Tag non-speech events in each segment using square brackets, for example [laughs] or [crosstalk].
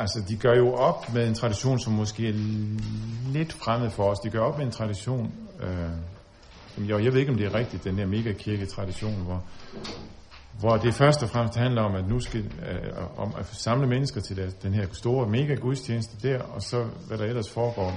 Altså, de gør jo op med en tradition, som måske er lidt fremmed for os. De gør op med en tradition, øh, som jeg, jeg ved ikke, om det er rigtigt, den der megakirke-tradition, hvor, hvor det først og fremmest handler om, at nu skal, øh, om at samle mennesker til der, den her store mega-gudstjeneste der, og så hvad der ellers foregår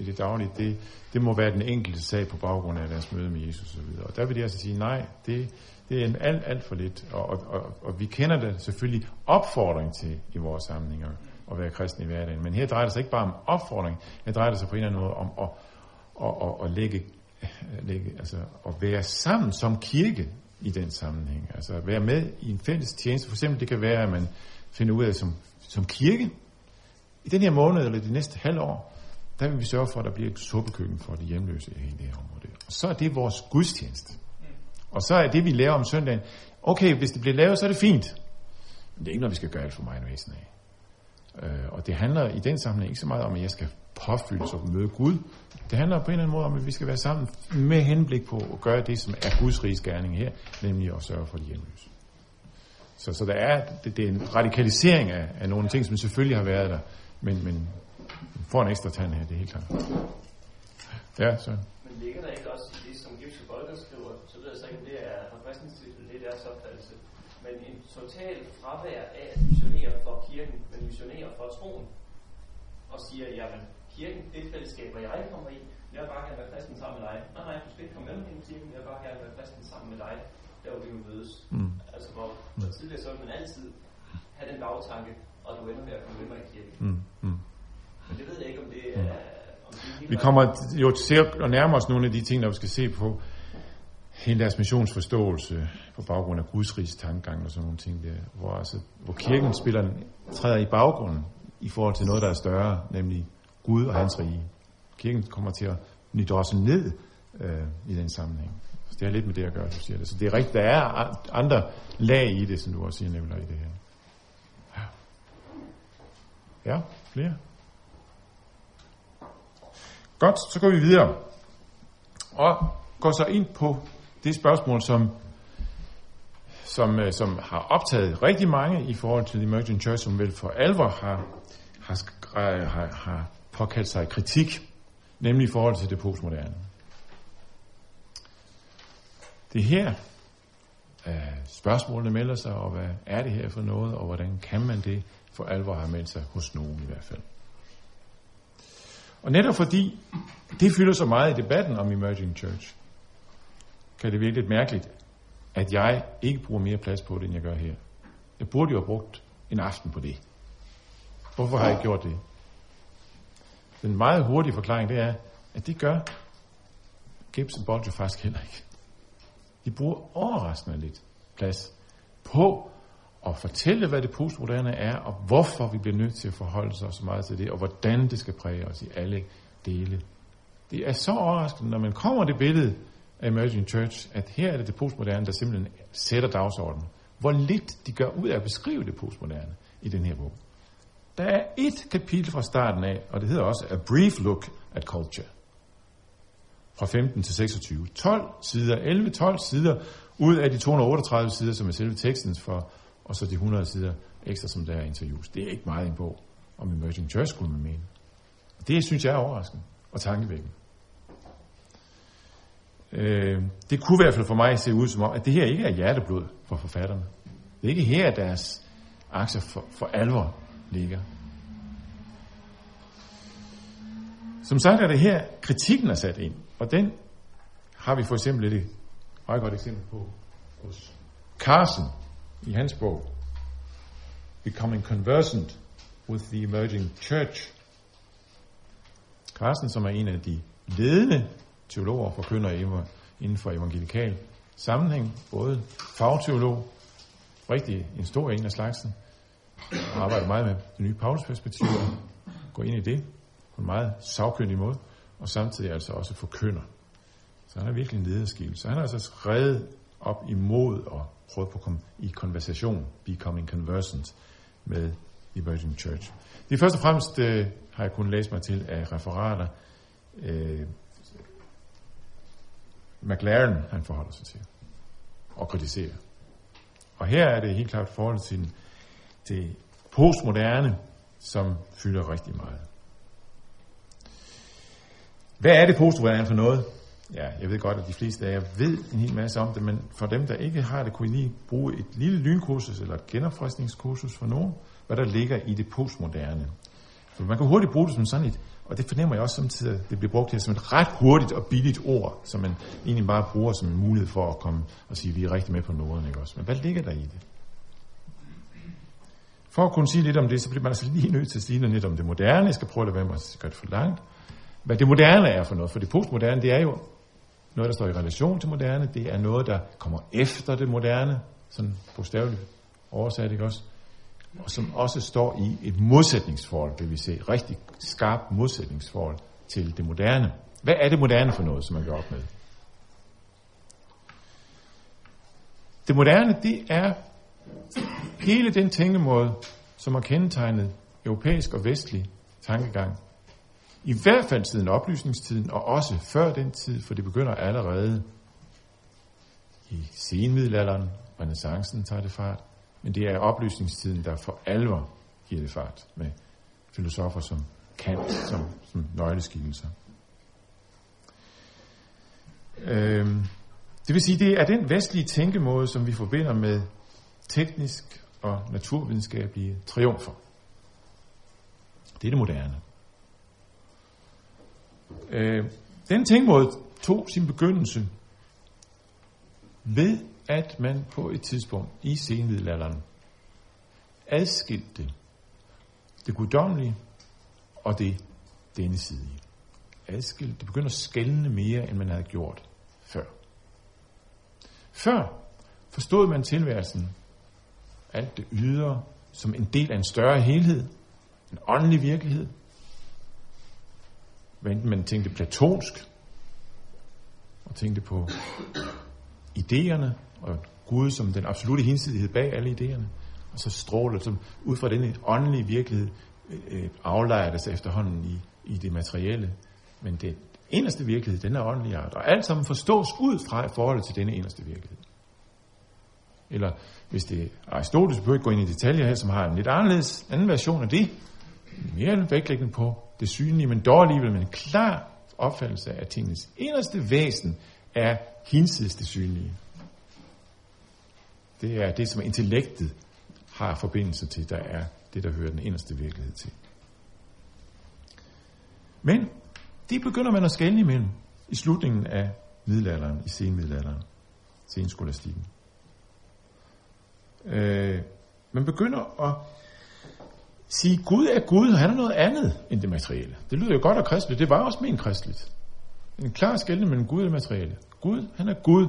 i det daglige, det, det må være den enkelte sag på baggrund af deres møde med Jesus osv. Og der vil de altså sige, nej, det, det er en alt, alt for lidt. Og, og, og, og vi kender det selvfølgelig opfordring til i vores samlinger at være kristne i hverdagen. Men her drejer det sig ikke bare om opfordring, her drejer det sig på en eller anden måde om at, at, at, at lægge, lægge, altså at være sammen som kirke i den sammenhæng. Altså at være med i en fælles tjeneste. For eksempel det kan være, at man finder ud af som, som kirke, i den her måned eller de næste halvår, der vil vi sørge for, at der bliver et suppekøkken for de hjemløse i hele det her område. Og så er det vores gudstjeneste. Og så er det, vi laver om søndagen, okay, hvis det bliver lavet, så er det fint. Men det er ikke noget, vi skal gøre alt for meget væsen af. Øh, og det handler i den sammenhæng ikke så meget om, at jeg skal påfyldes og møde Gud. Det handler på en eller anden måde om, at vi skal være sammen med henblik på at gøre det, som er Guds riges gerning her, nemlig at sørge for de hjemløse. Så, så der er, det, det er en radikalisering af, af nogle ting, som selvfølgelig har været der, men, men får en ekstra tand her, det er helt klart. Ja, så. Men ligger der ikke også i det, som Gipske Bolger skriver, så ved jeg så ikke, om det er fra kristens det er deres opfattelse, men en total fravær af at missionere for kirken, men missionere for troen, og siger, jamen, kirken, det fællesskab, hvor jeg kommer i, jeg vil bare gerne være kristen sammen med dig. Nej, nej, du skal ikke komme med mig ind i kirken, jeg vil bare gerne være kristen sammen med dig, der hvor vi vil mødes. Mm. Altså, hvor, hvor tidligere så vil man altid have den bagtanke, og du ender med at komme med mig i kirken. Mm. Mm. Men det ved jeg ikke, om det er... Om det hele Vi kommer jo til at nærme os nogle af de ting, der vi skal se på hele deres missionsforståelse på baggrund af Guds rigs tankegang og sådan nogle ting der, hvor, altså, hvor kirken spiller en, træder i baggrunden i forhold til noget, der er større, nemlig Gud og hans rige. Kirken kommer til at nydrosse ned øh, i den sammenhæng. Så det har lidt med det at gøre, du siger det. Så det er rigtigt, der er andre lag i det, som du også siger, Nicolaj, i det her. Ja. Ja, flere? Godt, så går vi videre. Og går så ind på det spørgsmål, som, som, øh, som har optaget rigtig mange i forhold til The Emerging Church, som vel for alvor har, har, har, har påkaldt sig kritik, nemlig i forhold til det postmoderne. Det her, øh, spørgsmålene melder sig, og hvad er det her for noget, og hvordan kan man det for alvor have meldt sig hos nogen i hvert fald. Og netop fordi det fylder så meget i debatten om Emerging Church, kan det virke lidt mærkeligt, at jeg ikke bruger mere plads på det, end jeg gør her. Jeg burde jo have brugt en aften på det. Hvorfor har jeg gjort det? Den meget hurtige forklaring, det er, at det gør Gibson Bolger faktisk heller ikke. De bruger overraskende lidt plads på at fortælle, hvad det postmoderne er, og hvorfor vi bliver nødt til at forholde sig så meget til det, og hvordan det skal præge os i alle dele. Det er så overraskende, når man kommer det billede af Emerging Church, at her er det det postmoderne, der simpelthen sætter dagsordenen. Hvor lidt de gør ud af at beskrive det postmoderne i den her bog. Der er et kapitel fra starten af, og det hedder også A Brief Look at Culture. Fra 15 til 26. 12 sider, 11-12 sider, ud af de 238 sider, som er selve teksten for, og så de 100 sider ekstra, som der er interviews. Det er ikke meget en bog om Emerging Church, skulle man mene. Det synes jeg er overraskende og tankevækkende. Øh, det kunne i hvert fald for mig se ud som om, at det her ikke er hjerteblod for forfatterne. Det er ikke her, deres aktier for, for alvor ligger. Som sagt er det her, kritikken er sat ind, og den har vi for eksempel et meget godt eksempel på hos Carson i hans bog, Becoming Conversant with the Emerging Church. Carsten, som er en af de ledende teologer og forkyndere inden for evangelikal sammenhæng, både fagteolog, rigtig en stor en af slagsen, og arbejder meget med det nye Paulus-perspektiv, går ind i det på en meget savkyndig måde, og samtidig altså også forkynder. Så han er virkelig en lederskil. Så han har altså skrevet op imod og prøvet på at komme i konversation, becoming conversant med Emerging Church. Det er først og fremmest, øh, har jeg kunnet læse mig til af referater, øh, McLaren han forholder sig til og kritiserer. Og her er det helt klart forhold til det postmoderne, som fylder rigtig meget. Hvad er det postmoderne for noget? Ja, jeg ved godt, at de fleste af jer ved en hel masse om det, men for dem, der ikke har det, kunne I lige bruge et lille lynkursus eller et genopfriskningskursus for nogen, hvad der ligger i det postmoderne. For man kan hurtigt bruge det som sådan et, og det fornemmer jeg også samtidig, at det bliver brugt her som et ret hurtigt og billigt ord, som man egentlig bare bruger som en mulighed for at komme og sige, at vi er rigtig med på noget, ikke også? Men hvad ligger der i det? For at kunne sige lidt om det, så bliver man altså lige nødt til at sige noget lidt om det moderne. Jeg skal prøve at være med at gøre det for langt. Hvad det moderne er for noget. For det postmoderne, det er jo noget, der står i relation til moderne. Det er noget, der kommer efter det moderne. Sådan bogstaveligt oversat, ikke også? Og som også står i et modsætningsforhold, det vil sige rigtig skarpt modsætningsforhold til det moderne. Hvad er det moderne for noget, som man gør op med? Det moderne, det er hele den tænkemåde, som har kendetegnet europæisk og vestlig tankegang. I hvert fald siden oplysningstiden, og også før den tid, for det begynder allerede i senmiddelalderen, renaissancen tager det fart, men det er oplysningstiden, der for alvor giver det fart med filosofer som Kant som, som nøgleskikkelser. Øhm, det vil sige, det er den vestlige tænkemåde, som vi forbinder med teknisk og naturvidenskabelige triumfer. Det er det moderne. Øh, den tænkemåde tog sin begyndelse ved, at man på et tidspunkt i senmiddelalderen adskilte det guddommelige og det denne side. Adskilte. Det begynder at skælne mere, end man havde gjort før. Før forstod man tilværelsen alt det ydre som en del af en større helhed, en åndelig virkelighed. Hvad enten man tænkte platonsk, og tænkte på idéerne, og Gud som den absolute hinsidighed bag alle idéerne, og så stråler som ud fra den åndelige virkelighed øh, øh, aflejer det sig efterhånden i, i det materielle. Men det eneste virkelighed, den er åndelig art, og alt sammen forstås ud fra i forhold til denne eneste virkelighed. Eller hvis det er Aristoteles, behøver ikke gå ind i detaljer her, som har en lidt anderledes anden version af det, mere vægtlæggende på det synlige, men dog alligevel med en klar opfattelse af tingens eneste væsen er hinsides det synlige. Det er det, som intellektet har forbindelse til, der er det, der hører den eneste virkelighed til. Men det begynder man at skælne imellem i slutningen af middelalderen, i senmiddelalderen, senskolastikken. Øh, man begynder at sige, Gud er Gud, og han er noget andet end det materielle. Det lyder jo godt og kristeligt. Det var også min kristeligt. En klar skældning mellem Gud og det materielle. Gud, han er Gud.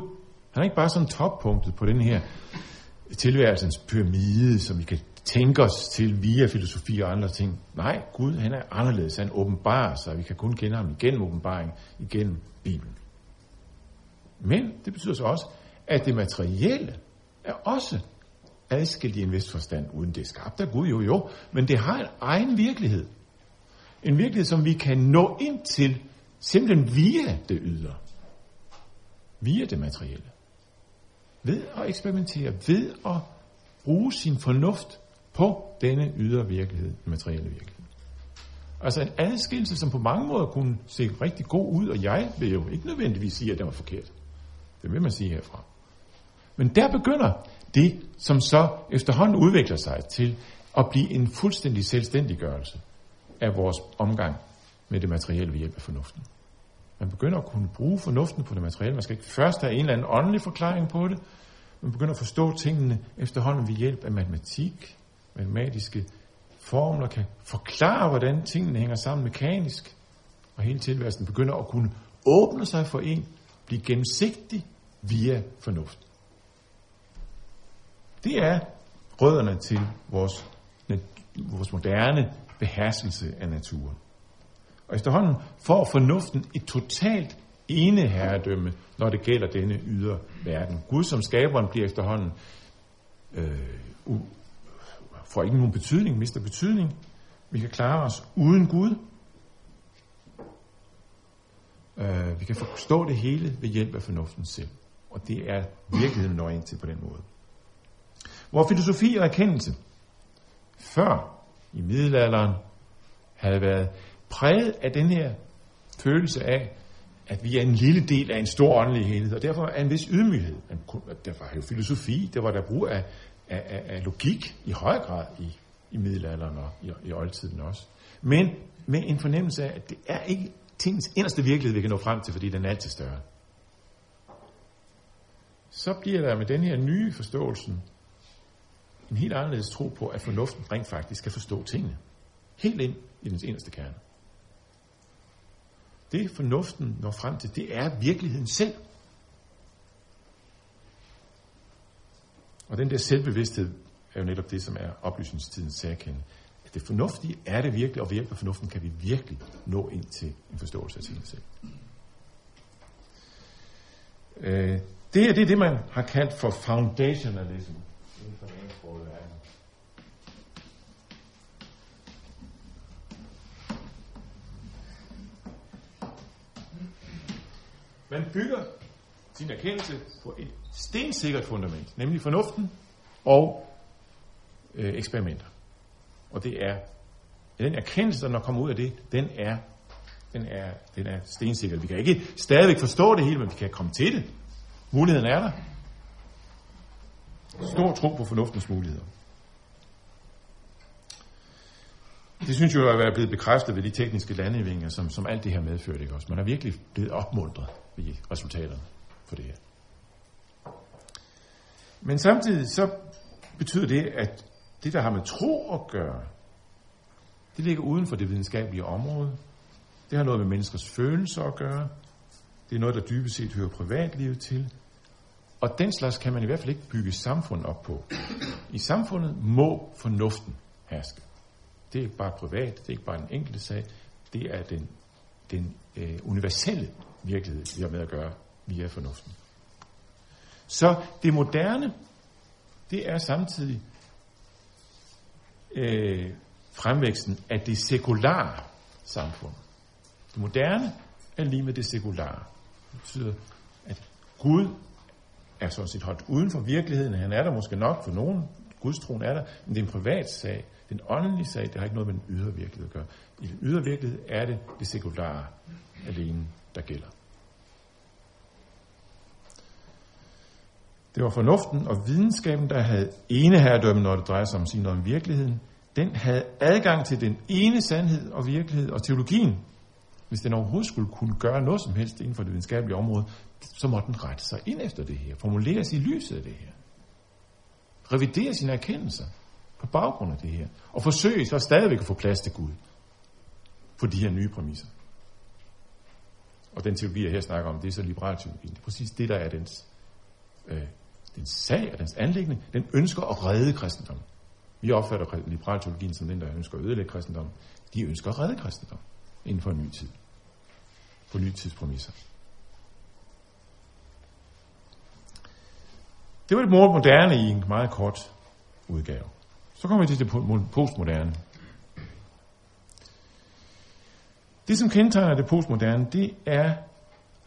Han er ikke bare sådan toppunktet på den her tilværelsens pyramide, som vi kan tænke os til via filosofi og andre ting. Nej, Gud han er anderledes. Han åbenbarer sig. Vi kan kun kende ham igennem åbenbaring, igennem Bibelen. Men det betyder så også, at det materielle er også adskilt i en vis forstand, uden det er skabt af Gud, jo jo, men det har en egen virkelighed. En virkelighed, som vi kan nå ind til, simpelthen via det ydre. Via det materielle. Ved at eksperimentere, ved at bruge sin fornuft på denne ydre virkelighed, den materielle virkelighed. Altså en adskillelse, som på mange måder kunne se rigtig god ud, og jeg vil jo ikke nødvendigvis sige, at det var forkert. Det vil man sige herfra. Men der begynder det, som så efterhånden udvikler sig til at blive en fuldstændig selvstændiggørelse af vores omgang med det materielle ved hjælp af fornuften. Man begynder at kunne bruge fornuften på det materielle. Man skal ikke først have en eller anden åndelig forklaring på det. Man begynder at forstå tingene efterhånden ved hjælp af matematik, matematiske formler kan forklare, hvordan tingene hænger sammen mekanisk. Og hele tilværelsen begynder at kunne åbne sig for en, blive gennemsigtig via fornuft. Det er rødderne til vores vores moderne beherskelse af naturen. Og efterhånden får fornuften et totalt ene herredømme, når det gælder denne ydre verden. Gud som skaberen bliver efterhånden øh, u- får ikke nogen betydning, mister betydning. Vi kan klare os uden Gud. Øh, vi kan forstå det hele ved hjælp af fornuften selv. Og det er virkeligheden når ind til på den måde. Hvor filosofi og erkendelse før i middelalderen havde været præget af den her følelse af, at vi er en lille del af en stor åndelig helhed, og derfor er en vis ydmyghed. Der var jo filosofi, der var der brug af, af, af, af logik i høj grad i, i middelalderen og i, i oldtiden også. Men med en fornemmelse af, at det er ikke tingens inderste virkelighed, vi kan nå frem til, fordi den er altid større. Så bliver der med den her nye forståelse en helt anderledes tro på, at fornuften rent faktisk kan forstå tingene. Helt ind i dens inderste kerne. Det fornuften når frem til, det er virkeligheden selv. Og den der selvbevidsthed er jo netop det, som er oplysningstidens særkende. At det fornuftige er det virkelig, og ved hjælp af fornuften kan vi virkelig nå ind til en forståelse af tingene selv. Øh, det er det, det, man har kaldt for foundationalism inden for Man bygger sin erkendelse på et stensikkert fundament, nemlig fornuften og øh, eksperimenter. Og det er den erkendelse, der kommer ud af det, den er, den er, den er stensikker. Vi kan ikke stadigvæk forstå det hele, men vi kan komme til det. Muligheden er der. Stor tro på fornuftens muligheder. Det synes jo at være blevet bekræftet ved de tekniske landevinger, som, som alt det her medførte. Ikke også? Man er virkelig blevet opmuntret ved resultaterne for det her. Men samtidig så betyder det, at det, der har med tro at gøre, det ligger uden for det videnskabelige område. Det har noget med menneskers følelser at gøre. Det er noget, der dybest set hører privatlivet til. Og den slags kan man i hvert fald ikke bygge samfund op på. I samfundet må fornuften herske. Det er ikke bare privat, det er ikke bare en enkelt sag, det er den, den øh, universelle virkelighed, vi har med at gøre via fornuften. Så det moderne, det er samtidig øh, fremvæksten af det sekulære samfund. Det moderne er lige med det sekulære. Det betyder, at Gud er sådan set holdt uden for virkeligheden. Han er der måske nok for nogen. Gudstroen er der, men det er en privat sag. Den åndelige en sag. Det har ikke noget med den ydre virkelighed at gøre. I den ydre virkelighed er det det sekulære alene, der gælder. Det var fornuften og videnskaben, der havde eneherredømme, når det drejer sig om sin om virkeligheden. Den havde adgang til den ene sandhed og virkelighed, og teologien, hvis den overhovedet skulle kunne gøre noget som helst inden for det videnskabelige område, så må den rette sig ind efter det her, formuleres i lyset af det her. Revidere sine erkendelser på baggrund af det her, og forsøge så stadigvæk at få plads til Gud på de her nye præmisser. Og den teologi, jeg her snakker om, det er så liberal teologi. Det er præcis det, der er dens, øh, dens sag og dens anlæggende. Den ønsker at redde kristendom. Vi opfatter liberal teologien som den, der ønsker at ødelægge kristendom. De ønsker at redde kristendom inden for en ny tid. På nye tidspræmisser. Det var det moderne i en meget kort udgave. Så kommer vi til det postmoderne. Det, som kendetegner det postmoderne, det er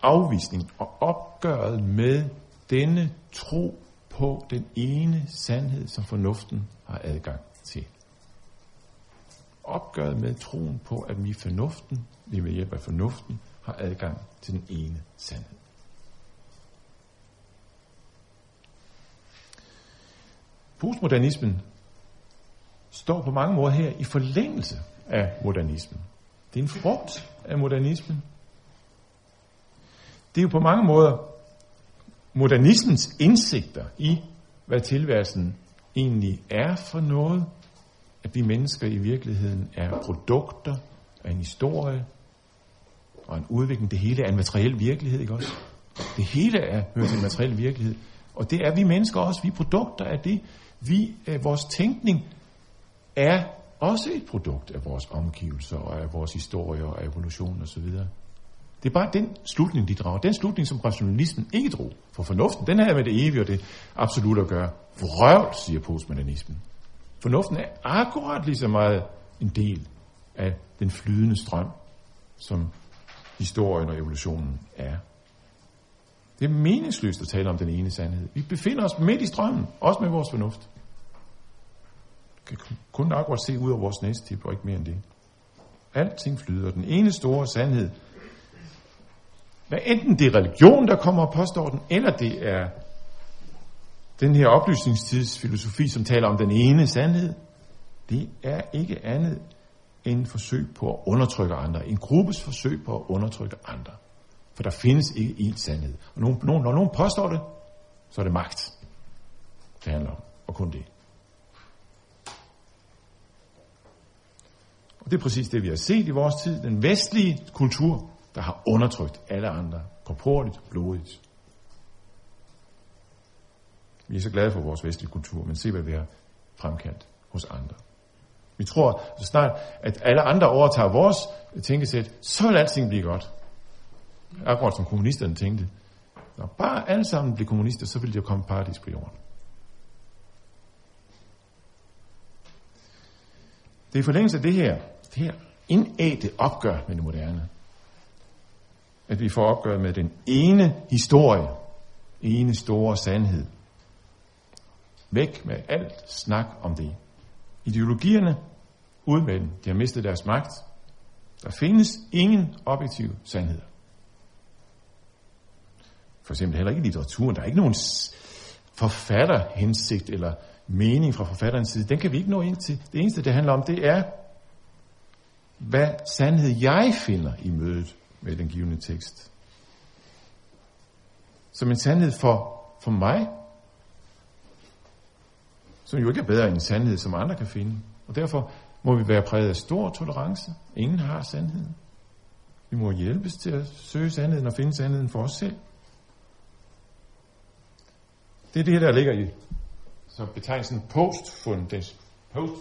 afvisning og opgøret med denne tro på den ene sandhed, som fornuften har adgang til. Opgøret med troen på, at vi fornuften, vi ved hjælp af fornuften, har adgang til den ene sandhed. Postmodernismen står på mange måder her i forlængelse af modernismen. Det er en frugt af modernismen. Det er jo på mange måder modernismens indsigter i, hvad tilværelsen egentlig er for noget, at vi mennesker i virkeligheden er produkter af en historie og en udvikling. Det hele er en materiel virkelighed, ikke også? Det hele er hører til en materiel virkelighed. Og det er vi mennesker også. Vi er produkter af det. Vi, øh, vores tænkning er også et produkt af vores omgivelser og af vores historie og evolution osv. Det er bare den slutning, de drager. Den slutning, som rationalismen ikke drog. For fornuften, den her med det evige og det absolut at gøre. Vrøvl, siger postmodernismen. Fornuften er akkurat lige så meget en del af den flydende strøm, som historien og evolutionen er. Det er meningsløst at tale om den ene sandhed. Vi befinder os midt i strømmen, også med vores fornuft. Kan kun akkurat se ud af vores næste og ikke mere end det. Alting flyder. Den ene store sandhed, hvad enten det er religion, der kommer og påstår den, eller det er den her oplysningstidsfilosofi, som taler om den ene sandhed, det er ikke andet end et forsøg på at undertrykke andre. En gruppes forsøg på at undertrykke andre. For der findes ikke én sandhed. Og nogen, nogen, når nogen påstår det, så er det magt. Det handler om. Og kun det. Og det er præcis det, vi har set i vores tid. Den vestlige kultur, der har undertrykt alle andre. Korporligt, blodigt. Vi er så glade for vores vestlige kultur, men se, hvad vi har fremkaldt hos andre. Vi tror så snart, at alle andre overtager vores tænkesæt, så vil alting blive godt. Akkurat som kommunisterne tænkte. Når bare alle sammen blev kommunister, så ville det jo komme paradis på jorden. Det er i forlængelse af det her, det her indægte opgør med det moderne, at vi får opgør med den ene historie, ene store sandhed. Væk med alt snak om det. Ideologierne, ud med dem. De har mistet deres magt. Der findes ingen objektiv sandhed. For eksempel heller ikke i litteraturen. Der er ikke nogen forfatterhensigt eller mening fra forfatterens side. Den kan vi ikke nå ind til. Det eneste, det handler om, det er, hvad sandhed jeg finder i mødet med den givende tekst. Som en sandhed for, for mig, som jo ikke er bedre end en sandhed, som andre kan finde. Og derfor må vi være præget af stor tolerance. Ingen har sandheden. Vi må hjælpes til at søge sandheden og finde sandheden for os selv. Det er det, der ligger i så betegnelsen post-foundation. Post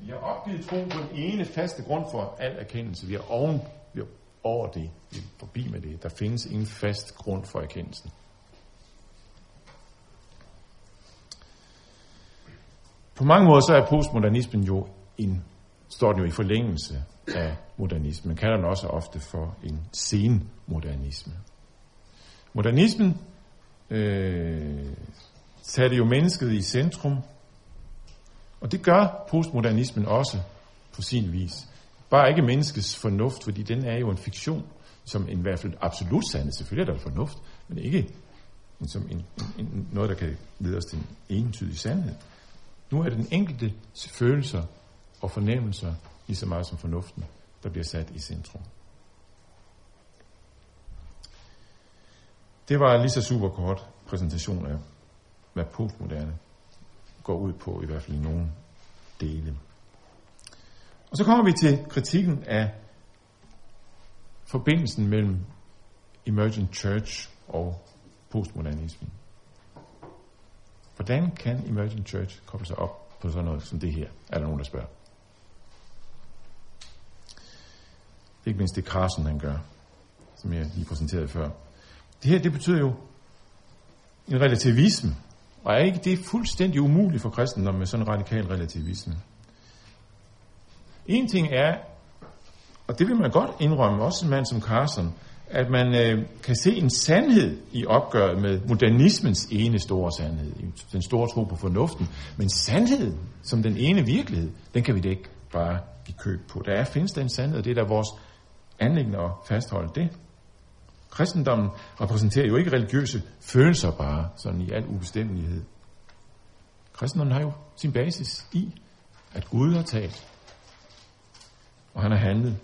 Vi har opgivet troen på den ene faste grund for al erkendelse. Vi er oven, vi er over det. Vi er forbi med det. Der findes ingen fast grund for erkendelsen. På mange måder så er postmodernismen jo en, står den jo i forlængelse af modernismen. Man kalder den også ofte for en senmodernisme. Modernismen øh, satte jo mennesket i centrum, og det gør postmodernismen også på sin vis. Bare ikke menneskets fornuft, fordi den er jo en fiktion, som en, i hvert fald absolut sande. Selvfølgelig er der fornuft, men ikke som en, en, en, noget, der kan lede os til en entydig sandhed. Nu er det den enkelte følelser og fornemmelser, lige så meget som fornuften, der bliver sat i centrum. Det var lige så super kort præsentation af, hvad postmoderne går ud på, i hvert fald i nogle dele. Og så kommer vi til kritikken af forbindelsen mellem Emergent Church og postmodernismen. Hvordan kan Emergent Church koble sig op på sådan noget som det her? Er der nogen, der spørger? Ikke mindst det Carson han gør, som jeg lige præsenterede før. Det her, det betyder jo en relativisme. Og er ikke det fuldstændig umuligt for kristendom med sådan en radikal relativisme? En ting er, og det vil man godt indrømme, også en mand som Carson, at man øh, kan se en sandhed i opgøret med modernismens ene store sandhed, den store tro på fornuften. Men sandheden, som den ene virkelighed, den kan vi da ikke bare give køb på. Der er, findes der en sandhed, og det er da vores anlæggende at fastholde det. Kristendommen repræsenterer jo ikke religiøse følelser bare, sådan i al ubestemmelighed. Kristendommen har jo sin basis i, at Gud har talt, og han har handlet.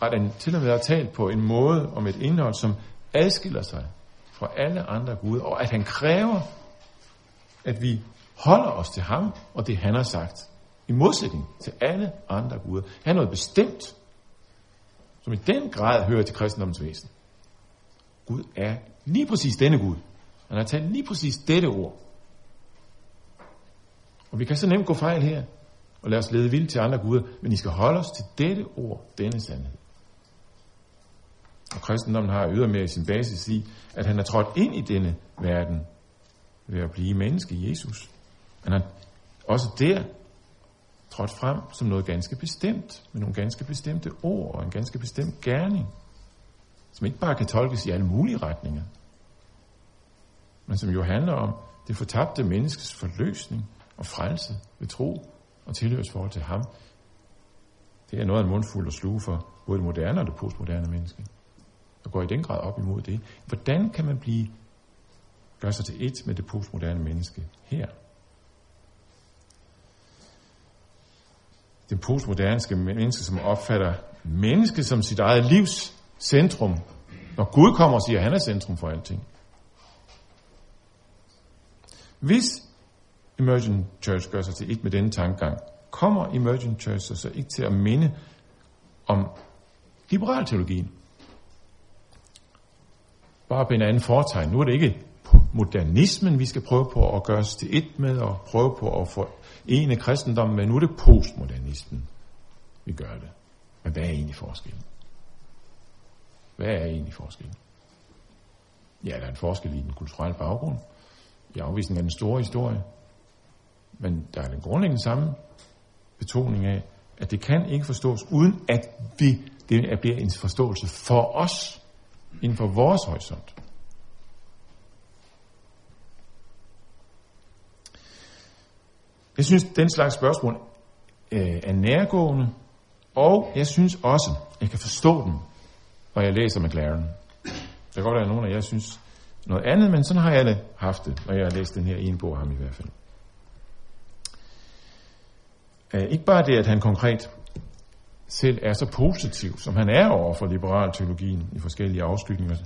Og at han til og med har talt på en måde om et indhold, som adskiller sig fra alle andre guder, og at han kræver, at vi holder os til ham og det, han har sagt, i modsætning til alle andre guder. Han er noget bestemt, som i den grad hører til kristendommens væsen. Gud er lige præcis denne Gud. Han har taget lige præcis dette ord. Og vi kan så nemt gå fejl her, og lade os lede vildt til andre guder, men I skal holde os til dette ord, denne sandhed. Og kristendommen har ydermere i sin basis i, at han er trådt ind i denne verden ved at blive menneske Jesus. Jesus. Han har også der trådt frem som noget ganske bestemt, med nogle ganske bestemte ord og en ganske bestemt gerning, som ikke bare kan tolkes i alle mulige retninger, men som jo handler om det fortabte menneskes forløsning og frelse ved tro og tilhørsforhold til ham. Det er noget af en mundfuld at sluge for både det moderne og det postmoderne menneske. Og går i den grad op imod det. Hvordan kan man blive gøre sig til et med det postmoderne menneske her? Det postmoderne menneske, som opfatter mennesket som sit eget livs centrum, når Gud kommer og siger, at han er centrum for alting. Hvis Emergent Church gør sig til et med denne tankegang, kommer Emergent Church så ikke til at minde om liberal teologien. Bare på en anden foretegn. Nu er det ikke modernismen, vi skal prøve på at gøre os til et med, og prøve på at få kristendommen, men nu er det postmodernismen, vi gør det. Men hvad er egentlig forskellen? Hvad er egentlig forskellen? Ja, der er en forskel i den kulturelle baggrund, i afvisningen af den store historie, men der er den grundlæggende samme betoning af, at det kan ikke forstås, uden at vi, det bliver en forståelse for os, inden for vores horisont. Jeg synes, den slags spørgsmål øh, er nærgående, og jeg synes også, at jeg kan forstå dem, når jeg læser McLaren. Der kan godt være, at nogen af jer synes noget andet, men sådan har jeg det haft det, når jeg har læst den her ene bog af ham i hvert fald. Uh, ikke bare det, at han konkret selv er så positiv, som han er over for liberal teologien i forskellige afskygninger.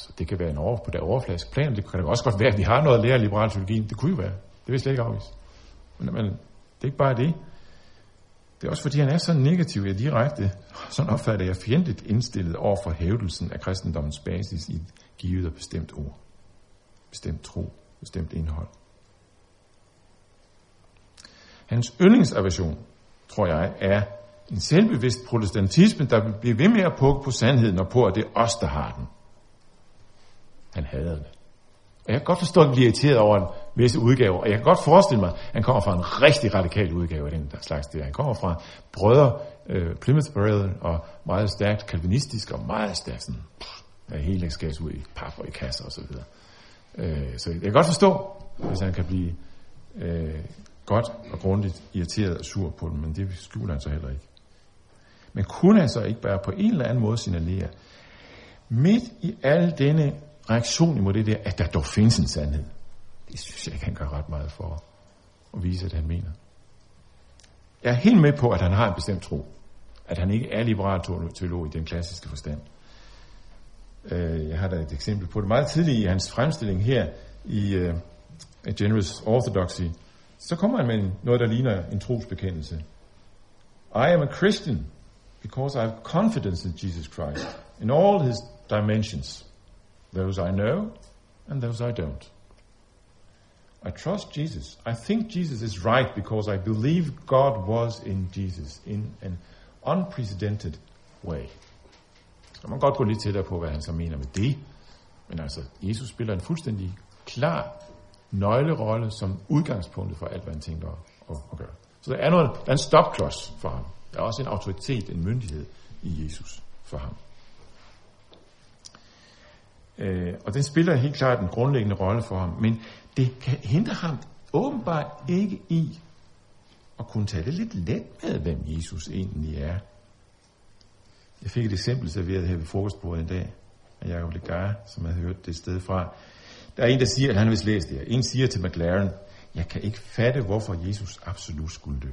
Altså, det kan være en over, på det overfladiske plan. Det kan da også godt være, at vi har noget at lære af liberal teologien. Det kunne jo være. Det vil jeg slet ikke afvise. Men, men det er ikke bare det. Det er også fordi, han er så negativ, og direkte, sådan opfatter jeg fjendtligt indstillet over for hævdelsen af kristendommens basis i et givet og bestemt ord. Bestemt tro, bestemt indhold. Hans yndlingsaversion, tror jeg, er en selvbevidst protestantisme, der bliver ved med at pukke på sandheden og på, at det er os, der har den. Han hader det. Og jeg kan godt forstå, at han bliver irriteret over en visse udgaver, og jeg kan godt forestille mig, at han kommer fra en rigtig radikal udgave af den der slags der. Han kommer fra brødre, øh, Plymouth Brethren, og meget stærkt kalvinistisk, og meget stærkt sådan, pff, hele skal ud i pap og i kasser og så videre. Øh, så jeg kan godt forstå, hvis han kan blive øh, godt og grundigt irriteret og sur på dem, men det skjuler han så heller ikke. Men kunne han så ikke bare på en eller anden måde signalere, midt i al denne reaktion imod det der, at der dog findes en sandhed. Det synes jeg ikke, han gør ret meget for at vise, at han mener. Jeg er helt med på, at han har en bestemt tro. At han ikke er liberal teolog i den klassiske forstand. Øh, jeg har da et eksempel på det. Meget tidligt i hans fremstilling her i øh, uh, A Generous Orthodoxy, så kommer han med noget, der ligner en trosbekendelse. I am a Christian because I have confidence in Jesus Christ in all his dimensions. Those I know and those I don't. I trust Jesus. I think Jesus is right because I believe God was in Jesus in an unprecedented way. Så man kan godt gå lidt tættere på, hvad han så mener med det. Men altså, Jesus spiller en fuldstændig klar nøglerolle som udgangspunktet for alt, hvad han tænker at, at gøre. Så der er, noget, der er en stopklods for ham. Der er også en autoritet, en myndighed i Jesus for ham. Øh, og den spiller helt klart en grundlæggende rolle for ham. Men det kan hindre ham åbenbart ikke i at kunne tage det lidt let med, hvem Jesus egentlig er. Jeg fik et eksempel serveret her ved frokostbordet en dag af Jacob Legar, som havde hørt det sted fra. Der er en, der siger, at han har vist læst det her. En siger til McLaren, jeg kan ikke fatte, hvorfor Jesus absolut skulle dø.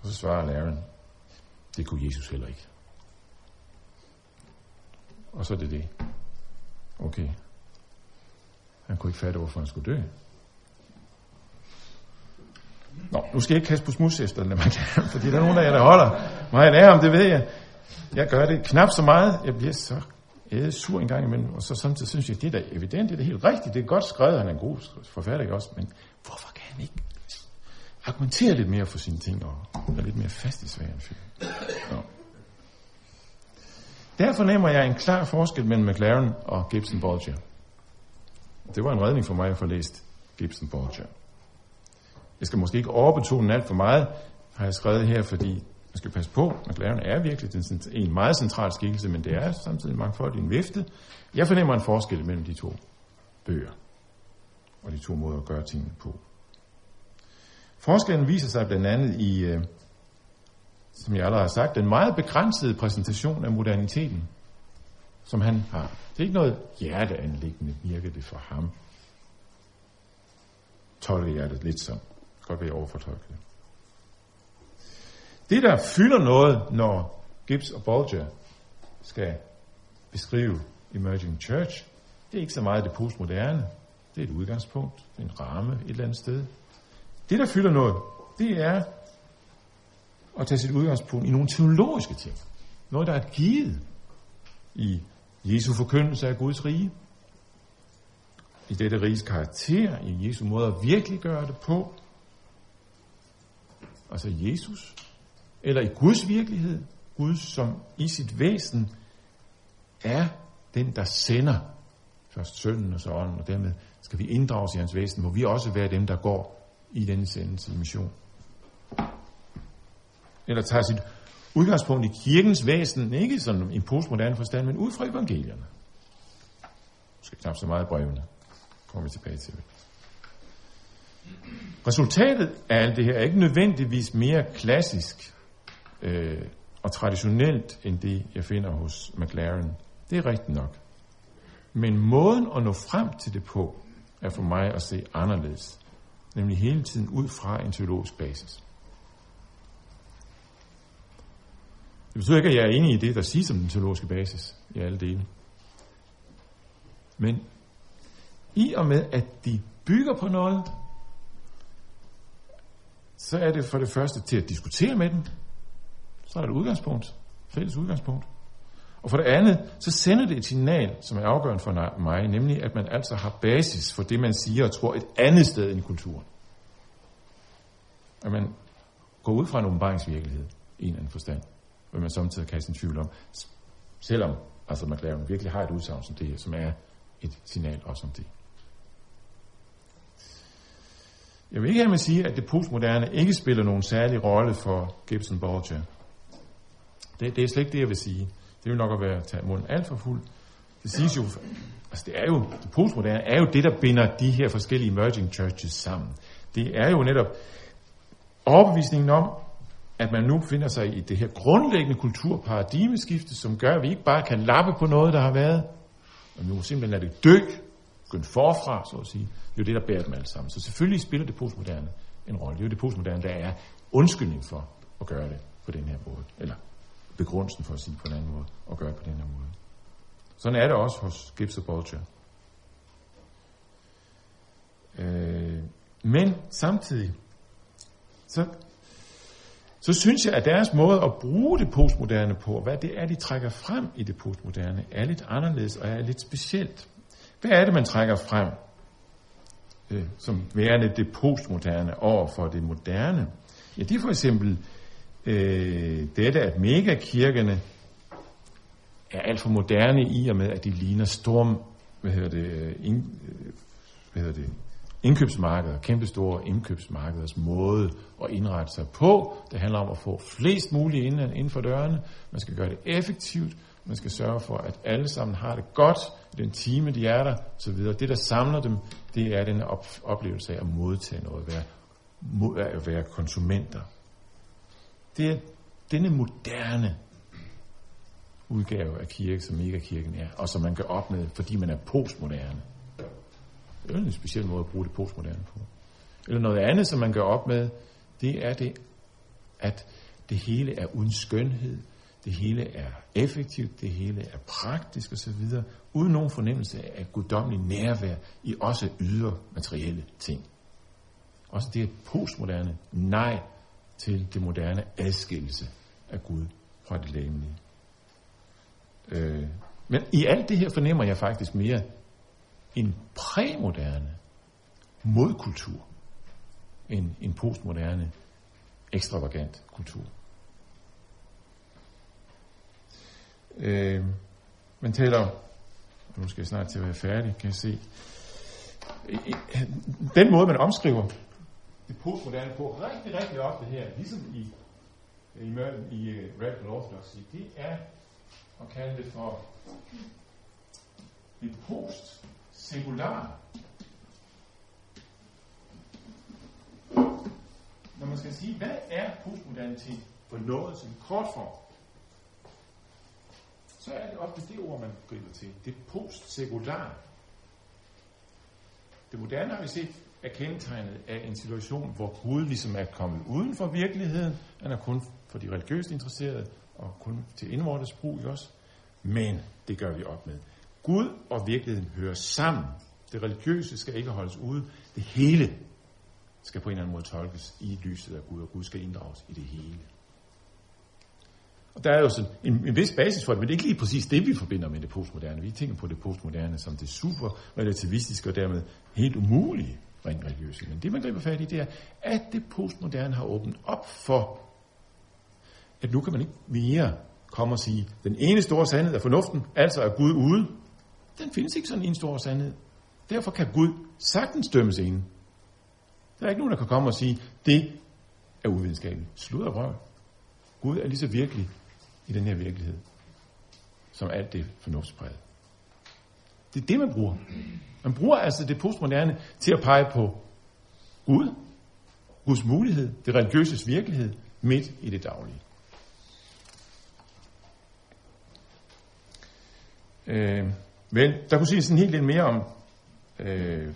Og så svarer læreren, det kunne Jesus heller ikke. Og så er det det. Okay. Han kunne ikke fatte, hvorfor han skulle dø. Nå, nu skal jeg ikke kaste på smus efter den, fordi der er nogen af jer, der holder meget af ham, det ved jeg. Jeg gør det knap så meget. Jeg bliver så æde sur en gang imellem, og så samtidig synes jeg, det er da evident, det er da helt rigtigt, det er godt skrevet, han er en god forfatter, også, men hvorfor kan han ikke argumentere lidt mere for sine ting, og være lidt mere fast i sværen fyr? Ja. Der fornemmer jeg en klar forskel mellem McLaren og Gibson Bolger. Det var en redning for mig at få læst Gibson Bolger. Jeg skal måske ikke overbetone den alt for meget, har jeg skrevet her, fordi man skal passe på. McLaren er virkelig en meget central skikkelse, men det er samtidig mangfoldig en vifte. Jeg fornemmer en forskel mellem de to bøger og de to måder at gøre tingene på. Forskellen viser sig blandt andet i, øh, som jeg allerede har sagt, den meget begrænsede præsentation af moderniteten, som han har. Det er ikke noget hjerteanlæggende, virker det for ham. Tolker jeg det lidt som. Godt ved at overfortolke det. Det, der fylder noget, når Gibbs og Bolger skal beskrive Emerging Church, det er ikke så meget det postmoderne. Det er et udgangspunkt, en ramme et eller andet sted. Det, der fylder noget, det er at tage sit udgangspunkt i nogle teologiske ting. Noget, der er givet i Jesu forkyndelse af Guds rige, i dette riges karakter, i Jesu måde at virkelig gøre det på, altså Jesus, eller i Guds virkelighed, Gud som i sit væsen er den, der sender først sønnen og så ånden, og dermed skal vi inddrages i hans væsen, må vi også være dem, der går i denne sendelse i mission. Eller tager sit udgangspunkt i kirkens væsen, ikke sådan en postmoderne forstand, men ud fra evangelierne. Måske knap så meget brevene. Kommer vi tilbage til det. Resultatet af alt det her er ikke nødvendigvis mere klassisk øh, og traditionelt end det, jeg finder hos McLaren. Det er rigtigt nok. Men måden at nå frem til det på, er for mig at se anderledes. Nemlig hele tiden ud fra en teologisk basis. Det betyder ikke, at jeg er enig i det, der siges om den teologiske basis i alle dele. Men i og med, at de bygger på noget, så er det for det første til at diskutere med dem. Så er det udgangspunkt. Fælles udgangspunkt. Og for det andet, så sender det et signal, som er afgørende for mig, nemlig at man altså har basis for det, man siger og tror et andet sted end kulturen. At man går ud fra en åbenbaringsvirkelighed i en eller anden forstand, hvad man samtidig kan sin tvivl om. Selvom altså McLaren virkelig har et udsagn som det her, som er et signal også om det. Jeg vil ikke have med at sige, at det postmoderne ikke spiller nogen særlig rolle for Gibson Borgia. Det, det er slet ikke det, jeg vil sige. Det vil nok at være at tage munden alt for fuld. Det siges jo, altså det er jo, det postmoderne er jo det, der binder de her forskellige emerging churches sammen. Det er jo netop overbevisningen om, at man nu finder sig i det her grundlæggende kulturparadigmeskifte, som gør, at vi ikke bare kan lappe på noget, der har været, og nu simpelthen lade det dø, begynde forfra, så at sige. Det er jo det, der bærer dem alle sammen. Så selvfølgelig spiller det postmoderne en rolle. Det er jo det postmoderne, der er undskyldning for at gøre det på den her måde. Eller begrundelsen for at sige på en anden måde, og gøre det på den her måde. Sådan er det også hos Gibbs og Bolger. Øh, men samtidig, så, så synes jeg, at deres måde at bruge det postmoderne på, hvad det er, de trækker frem i det postmoderne, er lidt anderledes og er lidt specielt. Hvad er det, man trækker frem øh, som værende det postmoderne over for det moderne? Ja, det er for eksempel øh, dette, at megakirkerne er alt for moderne i og med, at de ligner storm, hvad hedder det, øh, øh, hvad hedder det, indkøbsmarkeder, kæmpestore indkøbsmarkeders måde at indrette sig på. Det handler om at få flest mulige inden, inden for dørene. Man skal gøre det effektivt. Man skal sørge for, at alle sammen har det godt i den time, de er der, så videre. Det, der samler dem, det er den oplevelse af at modtage noget, at være, at være konsumenter. Det er denne moderne udgave af kirke, som megakirken er, og som man kan opnå, fordi man er postmoderne. Det er en speciel måde at bruge det postmoderne på. Eller noget andet, som man gør op med, det er det, at det hele er uden skønhed, det hele er effektivt, det hele er praktisk osv., uden nogen fornemmelse af guddommelig nærvær i også ydre materielle ting. Også det er postmoderne nej til det moderne adskillelse af Gud fra det læmelige. Øh, Men i alt det her fornemmer jeg faktisk mere en præmoderne modkultur end en postmoderne ekstravagant kultur. Øh, man taler, nu skal jeg snart til at være færdig, kan jeg se. Den måde, man omskriver det postmoderne på rigtig, rigtig ofte her, ligesom i, i, i øh, uh, Radical Orthodoxy, det er at kalde det for det singular. Når man skal sige, hvad er postmodernitet for noget som kort form, så er det ofte det ord, man griber til. Det postsekulære. Det moderne har vi set er kendetegnet af en situation, hvor Gud ligesom er kommet uden for virkeligheden. Han er kun for de religiøst interesserede og kun til indvortes brug i os. Men det gør vi op med. Gud og virkeligheden hører sammen. Det religiøse skal ikke holdes ude. Det hele skal på en eller anden måde tolkes i lyset af Gud, og Gud skal inddrages i det hele. Og der er jo sådan en, en vis basis for det, men det er ikke lige præcis det, vi forbinder med det postmoderne. Vi tænker på det postmoderne som det super relativistiske og dermed helt umulige rent religiøse. Men det, man griber fat i, det er, at det postmoderne har åbnet op for, at nu kan man ikke mere komme og sige, den ene store sandhed er fornuften, altså er Gud ude. Den findes ikke sådan en stor sandhed. Derfor kan Gud sagtens dømmes ene. Der er ikke nogen, der kan komme og sige, det er uvidenskabeligt. Slud og røv. Gud er lige så virkelig i den her virkelighed, som alt det fornuftspræget. Det er det, man bruger. Man bruger altså det postmoderne til at pege på Gud, Guds mulighed, det religiøse virkelighed, midt i det daglige. Øh, men der kunne siges en hel del mere om øh,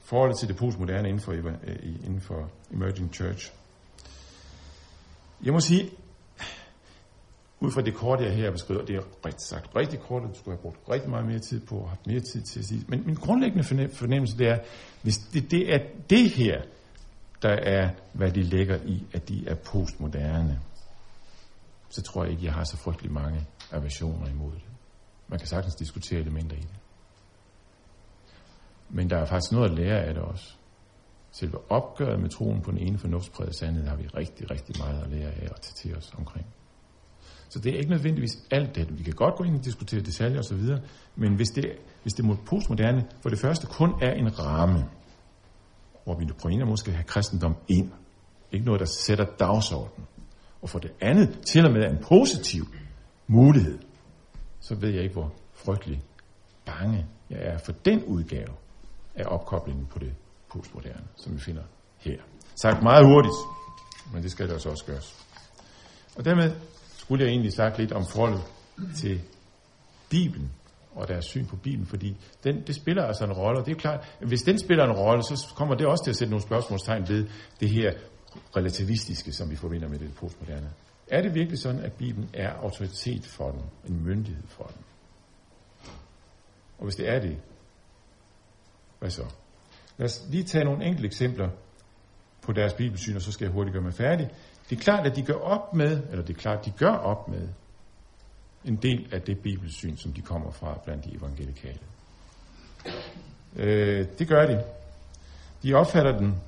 forholdet til det postmoderne inden for, øh, inden for Emerging Church. Jeg må sige, ud fra det kort, jeg her beskriver, det er rigtig sagt rigtig kort, og du skulle have brugt rigtig meget mere tid på, og haft mere tid til at sige. Men min grundlæggende fornemmelse, det er, hvis det, det er det her, der er, hvad de lægger i, at de er postmoderne, så tror jeg ikke, jeg har så frygtelig mange aversioner imod det. Man kan sagtens diskutere elementer i det. Men der er faktisk noget at lære af det også. Selve opgøret med troen på den ene fornuftspræget sandhed har vi rigtig, rigtig meget at lære af og tage til os omkring. Så det er ikke nødvendigvis alt det. Vi kan godt gå ind og diskutere detaljer osv., men hvis det, hvis det postmoderne for det første kun er en ramme, hvor vi på en eller anden måde skal have kristendom ind, ikke noget, der sætter dagsordenen, og for det andet til og med en positiv mulighed, så ved jeg ikke, hvor frygtelig bange jeg er for den udgave af opkoblingen på det postmoderne, som vi finder her. Sagt meget hurtigt, men det skal der også gøres. Og dermed skulle jeg egentlig sagt lidt om forholdet til Bibelen og deres syn på Bibelen, fordi den, det spiller altså en rolle, og det er klart, at hvis den spiller en rolle, så kommer det også til at sætte nogle spørgsmålstegn ved det her relativistiske, som vi forbinder med det postmoderne. Er det virkelig sådan, at Bibelen er autoritet for den, en myndighed for den? Og hvis det er det, hvad så? Lad os lige tage nogle enkelte eksempler på deres bibelsyn, og så skal jeg hurtigt gøre mig færdig. Det er klart, at de gør op med, eller det er klart, at de gør op med en del af det bibelsyn, som de kommer fra blandt de evangelikale. Øh, det gør de. De opfatter den,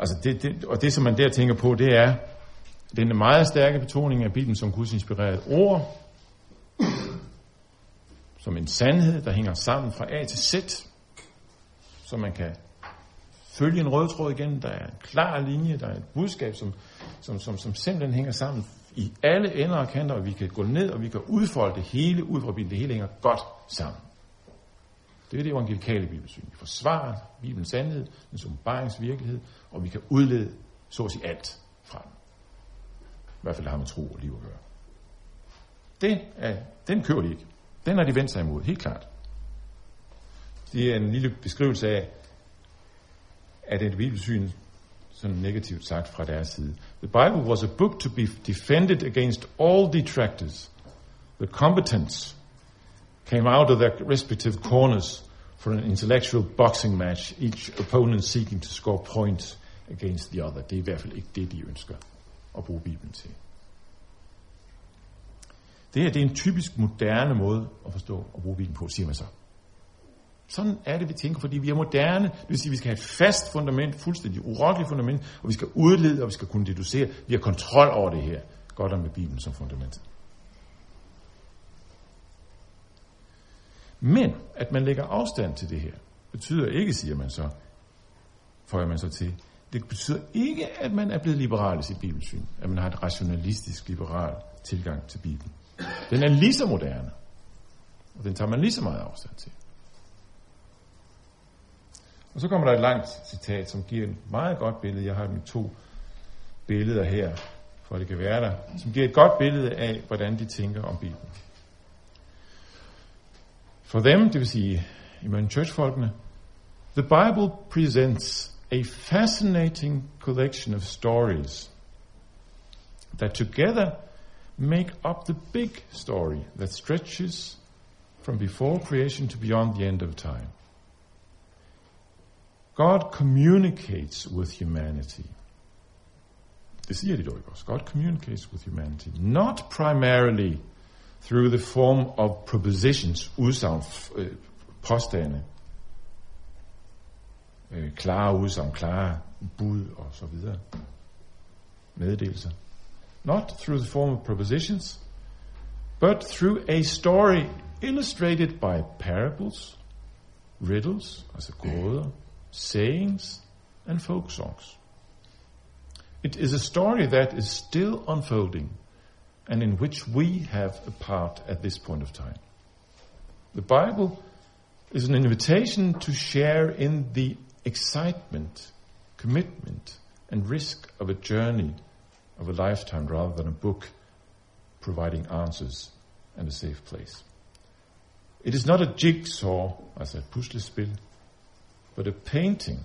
altså det, det, og det som man der tænker på, det er den meget stærke betoning af Bibelen som Guds inspireret ord, som en sandhed, der hænger sammen fra A til Z, så man kan følge en rød tråd igen, der er en klar linje, der er et budskab, som, som, som, som simpelthen hænger sammen i alle ender og kanter, og vi kan gå ned, og vi kan udfolde det hele ud fra Bibelen. Det hele hænger godt sammen. Det er det evangelikale bibelsyn. Vi forsvarer Bibelens sandhed, den åbenbarings virkelighed, og vi kan udlede så at sige alt fra den. I hvert fald har med tro og liv at gøre. Det er, den kører de ikke. Den har de vendt sig imod, helt klart. Det er en lille beskrivelse af, at et bibelsyn, sådan negativt sagt fra deres side. The Bible was a book to be defended against all detractors. The competence came out of their respective corners for an intellectual boxing match, each opponent seeking to score points against the other. Det er i hvert fald ikke det, de ønsker at bruge Bibelen til. Det her det er en typisk moderne måde at forstå og bruge Bibelen på, siger man så. Sådan er det, vi tænker, fordi vi er moderne. Det vil sige, at vi skal have et fast fundament, fuldstændig urokkeligt fundament, og vi skal udlede, og vi skal kunne deducere. Vi har kontrol over det her. Godt om med Bibelen som fundament. Men at man lægger afstand til det her, betyder ikke, siger man så, får man så til, det betyder ikke, at man er blevet liberal i sit bibelsyn, at man har et rationalistisk liberal tilgang til Bibelen. Den er lige så moderne, og den tager man lige så meget afstand til. Og så kommer der et langt citat, som giver et meget godt billede. Jeg har mine to billeder her, for at det kan være der, som giver et godt billede af, hvordan de tænker om Bibelen. For them, det vil sige imellem churchfolkene, the Bible presents a fascinating collection of stories that together make up the big story that stretches from before creation to beyond the end of time. God communicates with humanity. Det siger de dog også. God communicates with humanity. Not primarily through the form of propositions, udsagn, øh, påstande, øh, klare udsagn, klare bud og så videre. Meddelelser. Not through the form of propositions, but through a story illustrated by parables, riddles, altså gåder, sayings, and folk songs. It is a story that is still unfolding and in which we have a part at this point of time. The Bible is an invitation to share in the excitement, commitment, and risk of a journey of a lifetime rather than a book providing answers and a safe place. It is not a jigsaw, as a puslespil, but a painting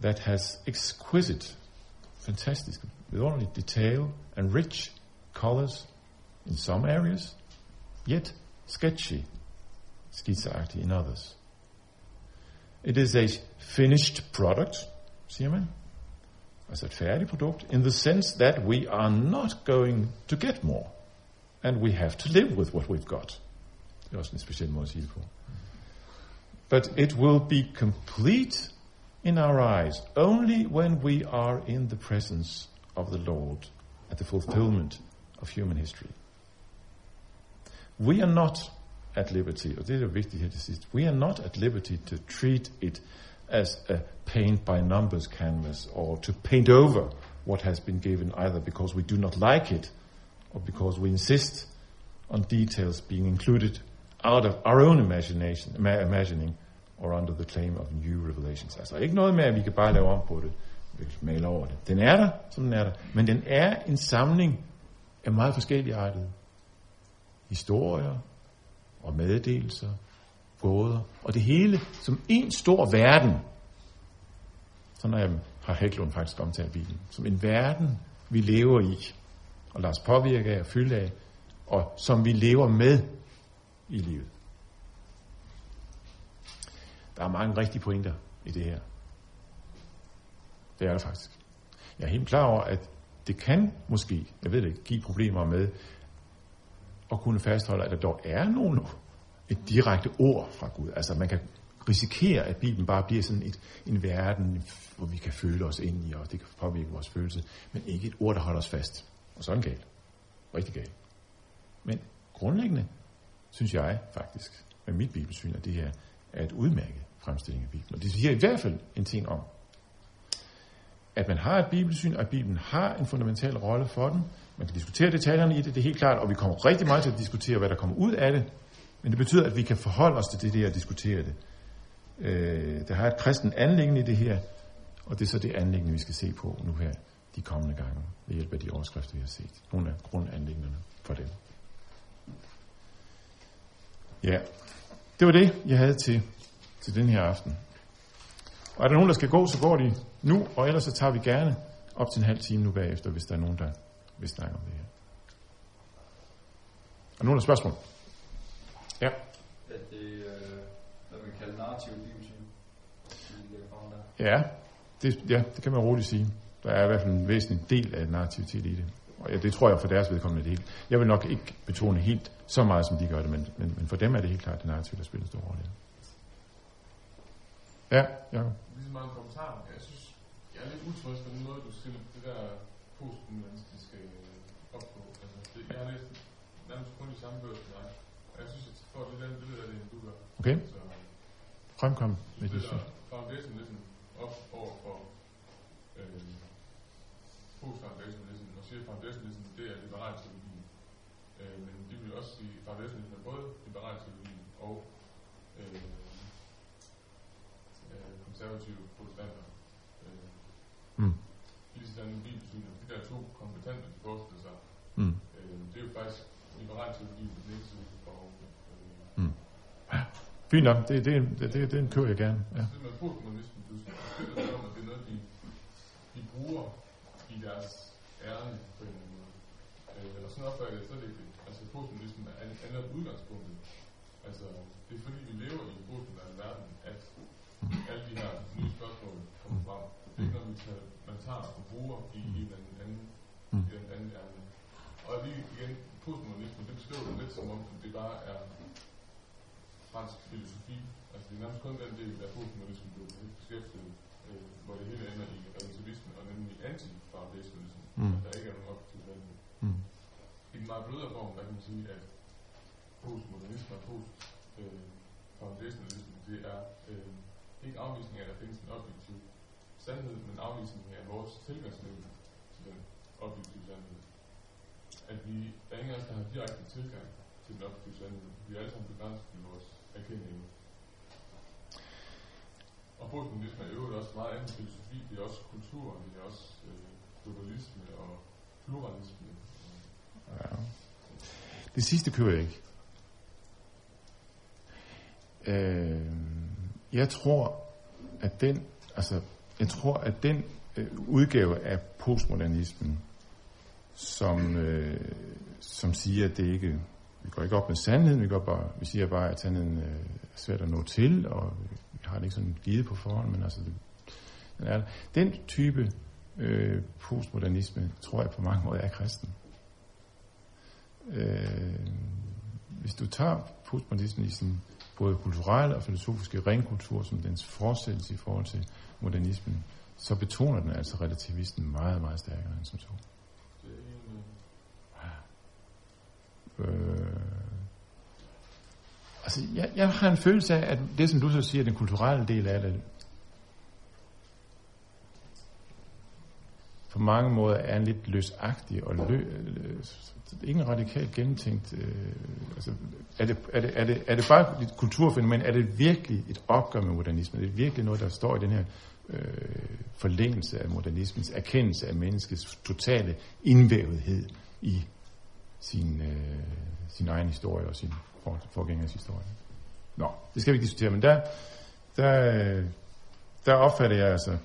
that has exquisite, fantastic, with only detail and rich colors in some areas, yet sketchy, skitseagtig in others. It is a finished product, siger man, altså et færdigt produkt, in the sense that we are not going to get more, and we have to live with what we've got. But it will be complete in our eyes only when we are in the presence of the Lord at the fulfillment of human history. We are not at liberty, og det er her til sidst, we are not at liberty to treat it as a paint by numbers canvas or to paint over what has been given either because we do not like it or because we insist on details being included out of our own imagination, imagining or under the claim of new revelations. Altså ikke noget med, at vi kan bare lave om på det, vi kan male over det. Den er der, som den er der, men den er en samling af meget forskellige artede historier og meddelelser, gåder, og det hele som en stor verden. Sådan er, har Hæklund faktisk omtalt Bibelen. Som en verden, vi lever i, og lader os påvirke af og fylde af, og som vi lever med i livet. Der er mange rigtige pointer i det her. Det er der faktisk. Jeg er helt klar over, at det kan måske, jeg ved det ikke, give problemer med at kunne fastholde, at der dog er nogen, et direkte ord fra Gud. Altså man kan risikere, at Bibelen bare bliver sådan et, en verden, hvor vi kan føle os ind i, og det kan påvirke vores følelse, men ikke et ord, der holder os fast. Og sådan galt. Rigtig galt. Men grundlæggende synes jeg faktisk, med mit bibelsyn, at det her er et udmærket fremstilling af Bibelen. Og det siger i hvert fald en ting om, at man har et bibelsyn, og at Bibelen har en fundamental rolle for den. Man kan diskutere detaljerne i det, det er helt klart, og vi kommer rigtig meget til at diskutere, hvad der kommer ud af det. Men det betyder, at vi kan forholde os til det der og diskutere det. Øh, der har et kristen anlæggende i det her, og det er så det anlæggende, vi skal se på nu her de kommende gange, ved hjælp af de overskrifter, vi har set. Nogle af grundanlæggende for dem. Ja, det var det, jeg havde til, til den her aften. Og er der nogen, der skal gå, så går de nu, og ellers så tager vi gerne op til en halv time nu bagefter, hvis der er nogen, der vil snakke om det her. Er nogen der spørgsmål? Ja. Er det, øh, hvad man kalder narrativ bibelsyn? Ja, det, ja, det kan man roligt sige. Der er i hvert fald en væsentlig del af narrativitet i det. Og ja, det tror jeg for deres vedkommende det helt. Jeg vil nok ikke betone helt så meget, som de gør det, men, men, men for dem er det helt klart det narrativ, der spiller stor rolle. Ja, Jacob. Ligesom mange kommentarer. Jeg synes, jeg er lidt utrøst på den måde, du stiller det der postmilitaristiske op på. Altså, det, jeg har læst nærmest kun de samme bøger som dig. Og jeg synes, at jeg får lidt andet billede af det, end du gør. Okay, Så fremkom med det der foundationalism op over for øh, post-foundationalism, og siger, at foundationalism det er liberal teologi. Øh, men de vil også sige, at foundationalism er både liberal teologi og øh, øh, konservative protestanter. Øh, Mm. lige sådan en bibelsyn, de der to kompetente, de forestiller sig, Mm. øh, det er jo faktisk liberal teologi på den ene side, og øh, Fint nok, det, det, det, det, det, den kører jeg gerne. Ja. Det med postmodernismen, du det det er noget, de, de bruger i deres ærne på en måde. Øh, eller sådan opfatter jeg det slet ikke. Altså postmodernismen er ændret udgangspunktet. Altså, det er fordi, vi lever i en postmoderne verden, at alle de her nye spørgsmål kommer frem. Det er ikke noget, vi tager, man tager og bruger i en eller anden, anden, Mm. i en anden ærne. Og lige igen, postmodernismen, det beskriver det lidt som om, det bare er fransk filosofi. Altså det er nærmest kun den del af postmodernismen, du beskæftiget, øh, hvor det hele ender i relativisme, og nemlig anti-foundationalism, Mm. at der ikke er nogen objektiv sandhed. Mm. I den meget blødere form, der kan man sige, at postmodernisme og post-foundationalism, det er øh, ikke afvisning af, at der findes en objektiv sandhed, men afvisning af vores tilgangsmiddel til den objektive sandhed. At vi, der er ingen af os, der har direkte tilgang til den objektive sandhed. Vi er alle sammen begrænset i vores erkendelse. Og postmodernisme er jo også meget anden filosofi. Det er også kultur, det er også øh, globalisme og pluralisme. Ja. Det sidste kører jeg ikke. Øh, jeg tror, at den, altså, jeg tror, at den øh, udgave af postmodernismen, som, øh, som siger, at det ikke, vi går ikke op med sandheden, vi, går bare, vi siger bare, at sandheden øh, er svært at nå til, og vi har det ikke sådan givet på forhånd, men altså, det, den, er, den type øh, postmodernisme, tror jeg på mange måder er kristen. Øh, hvis du tager postmodernismen i sin både kulturelle og filosofiske ringkultur som dens fortsættelse i forhold til modernismen, så betoner den altså relativismen meget, meget stærkere end som så. Det er en, øh, altså, jeg, jeg har en følelse af, at det, som du så siger, den kulturelle del af det, på mange måder er en lidt løsagtig og lø, øh, ikke radikalt gennemtænkt. Øh, altså, er, det, er, det, er, det, er det bare et kulturfænomen? Er det virkelig et opgør med modernismen? Er det virkelig noget, der står i den her øh, forlængelse af modernismens erkendelse af menneskets totale indvævethed i sin, øh, sin egen historie og sin for, forgængers historie. Nå, det skal vi ikke diskutere, men der, der, øh, der opfatter jeg altså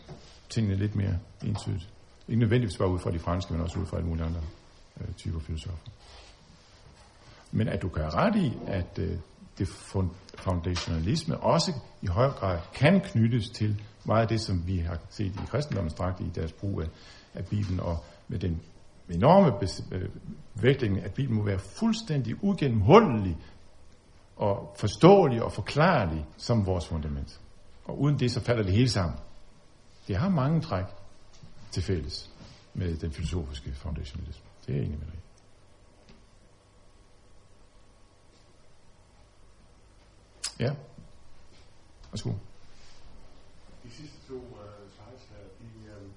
tingene lidt mere entydigt. Ikke nødvendigvis bare ud fra de franske, men også ud fra alle mulige andre øh, typer filosofer. Men at du kan have ret i, at øh, det foundationalisme også i høj grad kan knyttes til meget af det, som vi har set i kristendommens dragt i deres brug af, af Bibelen, og med den enorme øh, vægtning, at Bibelen må være fuldstændig ugennemhuldelig og forståelig og forklarlig som vores fundament. Og uden det, så falder det hele sammen. Det har mange træk til fælles med den filosofiske foundationalisme. Det er jeg enig med dig. Ja. Værsgo. De sidste to uh, slides her, de, uh,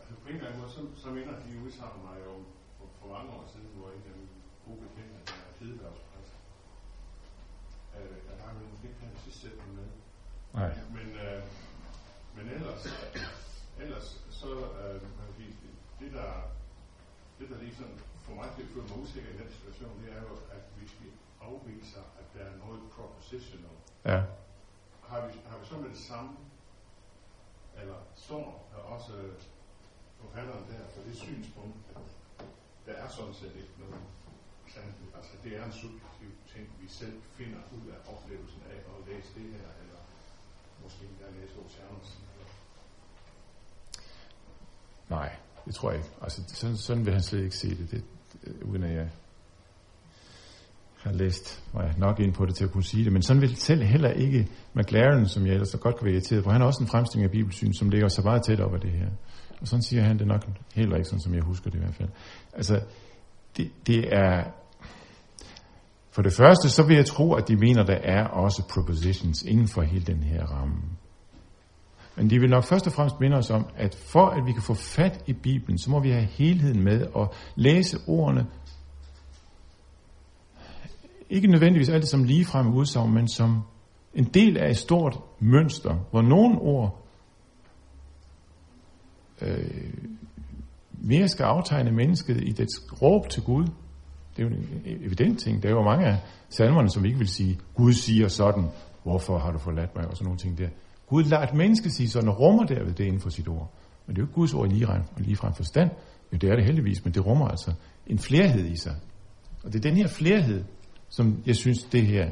altså på en eller anden måde, så, så minder de udsagn mig om for, for mange år siden, hvor en af mine gode bekendte, der er Hedebergspræst, uh, der har vi måske ikke den sidste sætning med. Nej. Men, uh, men ellers, ellers så, uh, man kan sige, det der, det der lige sådan får mig til at føle mig usikker i den situation, det er jo, at hvis vi afviser, at der er noget propositional, Ja. har vi, har vi så med det samme, eller står der også forfatteren der for det synspunkt, at der er sådan set ikke noget sandhed. Altså det er en subjektiv ting, vi selv finder ud af oplevelsen af at læse det her, eller måske endda læse Oceanus. Nej. Det tror jeg ikke. Altså, sådan, sådan vil han slet ikke se det, det øh, uden at jeg har læst mig nok ind på det til at kunne sige det. Men sådan vil selv heller ikke McLaren, som jeg ellers så godt kan være irriteret på. Han har også en fremstilling af bibelsyn, som ligger så meget tæt op af det her. Og sådan siger han det nok heller ikke, sådan som jeg husker det i hvert fald. Altså, det, det er... For det første, så vil jeg tro, at de mener, der er også propositions inden for hele den her ramme. Men de vil nok først og fremmest minde os om, at for at vi kan få fat i Bibelen, så må vi have helheden med og læse ordene, ikke nødvendigvis altid som ligefrem udsagn, men som en del af et stort mønster, hvor nogle ord øh, mere skal aftegne mennesket i dets råb til Gud. Det er jo en evident ting. Der er jo mange af salmerne, som ikke vil sige, Gud siger sådan, hvorfor har du forladt mig, og sådan nogle ting der. Gud lader et menneske sige sådan, og rummer derved det inden for sit ord. Men det er jo ikke Guds ord i lige frem forstand. Jo, det er det heldigvis, men det rummer altså en flerhed i sig. Og det er den her flerhed, som jeg synes, det her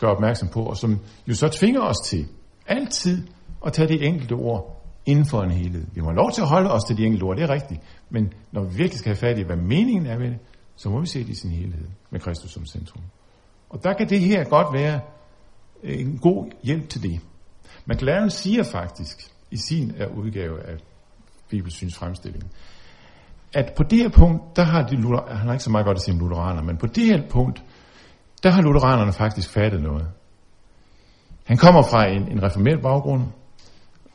gør opmærksom på, og som jo så tvinger os til altid at tage det enkelte ord inden for en helhed. Vi må have lov til at holde os til de enkelte ord, det er rigtigt. Men når vi virkelig skal have fat i, hvad meningen er med det, så må vi se det i sin helhed med Kristus som centrum. Og der kan det her godt være øh, en god hjælp til det. McLaren siger faktisk i sin øh, udgave af Bibelsyns fremstilling, at på det her punkt, der har de, han har ikke så meget godt at sige om lutheraner, men på det her punkt, der har lutheranerne faktisk fattet noget. Han kommer fra en, en reformeret baggrund,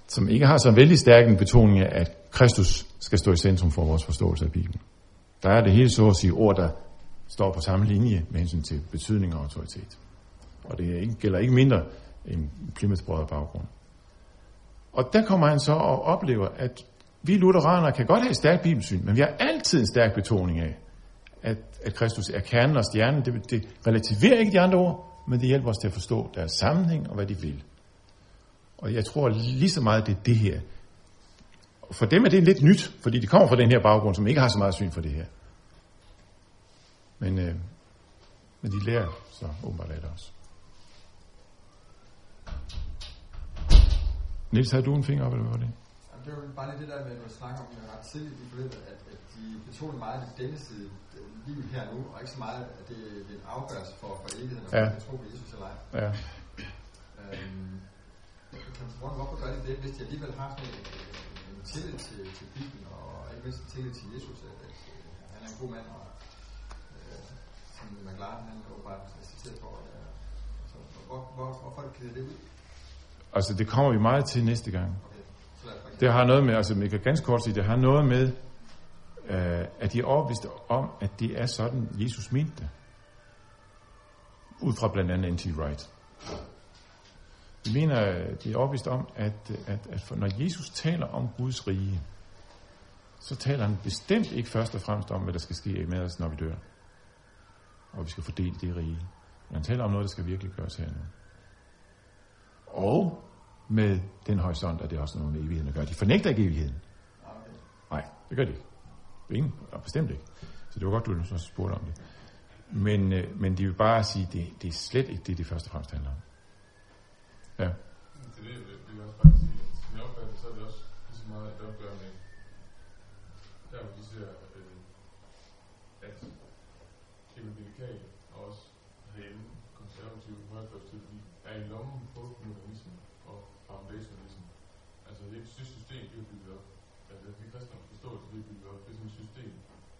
som ikke har så vældig stærk en betoning af, at Kristus skal stå i centrum for vores forståelse af Bibelen. Der er det hele så at sige ord, der står på samme linje med hensyn til betydning og autoritet. Og det gælder ikke mindre end Plymouth baggrund. Og der kommer han så og oplever, at vi lutheranere kan godt have et stærkt bibelsyn, men vi har altid en stærk betoning af, at, at Kristus er kernen og stjernen. Det, det relativerer ikke de andre ord, men det hjælper os til at forstå deres sammenhæng og hvad de vil. Og jeg tror lige så meget, det er det her. For dem er det lidt nyt, fordi de kommer fra den her baggrund, som ikke har så meget syn for det her. Men, øh, men de lærer så åbenbart af det også. Niels, havde du en finger op, eller hvad var det? Jamen, det var bare lige det der med, at du snakker om ret tidligt i forløbet, at, at de betoner meget det denne side, livet her nu, og ikke så meget, at det, det er en afgørelse for, for evigheden, og ja. man tro på Jesus eller ej. Ja. Øhm, kan hvorfor gør de det, hvis de alligevel har sådan en, en tillid til, til Bibelen, og ikke mindst en tillid til Jesus, at, at, at han er en god mand, og øh, som McLaren, han er åbenbart citeret for. Øh, så hvor, hvor, hvorfor kan det det ud? Altså, det kommer vi meget til næste gang. Det har noget med, altså jeg kan ganske kort sige, det har noget med, øh, at de er overbevist om, at det er sådan, Jesus mente det. Ud fra blandt andet N.T. Wright. Vi mener, de er overbevist om, at, at, at for, når Jesus taler om Guds rige, så taler han bestemt ikke først og fremmest om, hvad der skal ske med os, når vi dør. Og vi skal fordele det rige. Men han taler om noget, der skal virkelig gøres her nu og med den horisont, at det også noget med evigheden at gøre. De fornægter ikke evigheden. Nej, det gør de ikke. Ingen, og bestemt ikke. Så det var godt, du så spurgte om det. Men, øh, men de vil bare sige, at det, det er slet ikke det, det første og fremmest handler om. Ja. Det, det, det, det vil også faktisk sige, at som jeg opfatter, så er det også lige så meget et opgør med, der hvor de ser, øh, at evangelikal og også herhjemme konservative højrefløjsteologi er i lommen på modernisme og foundationalism. Altså det er et system, vi har bygget op. Altså det kristne forståelse, vi har bygget op, det er sådan et system,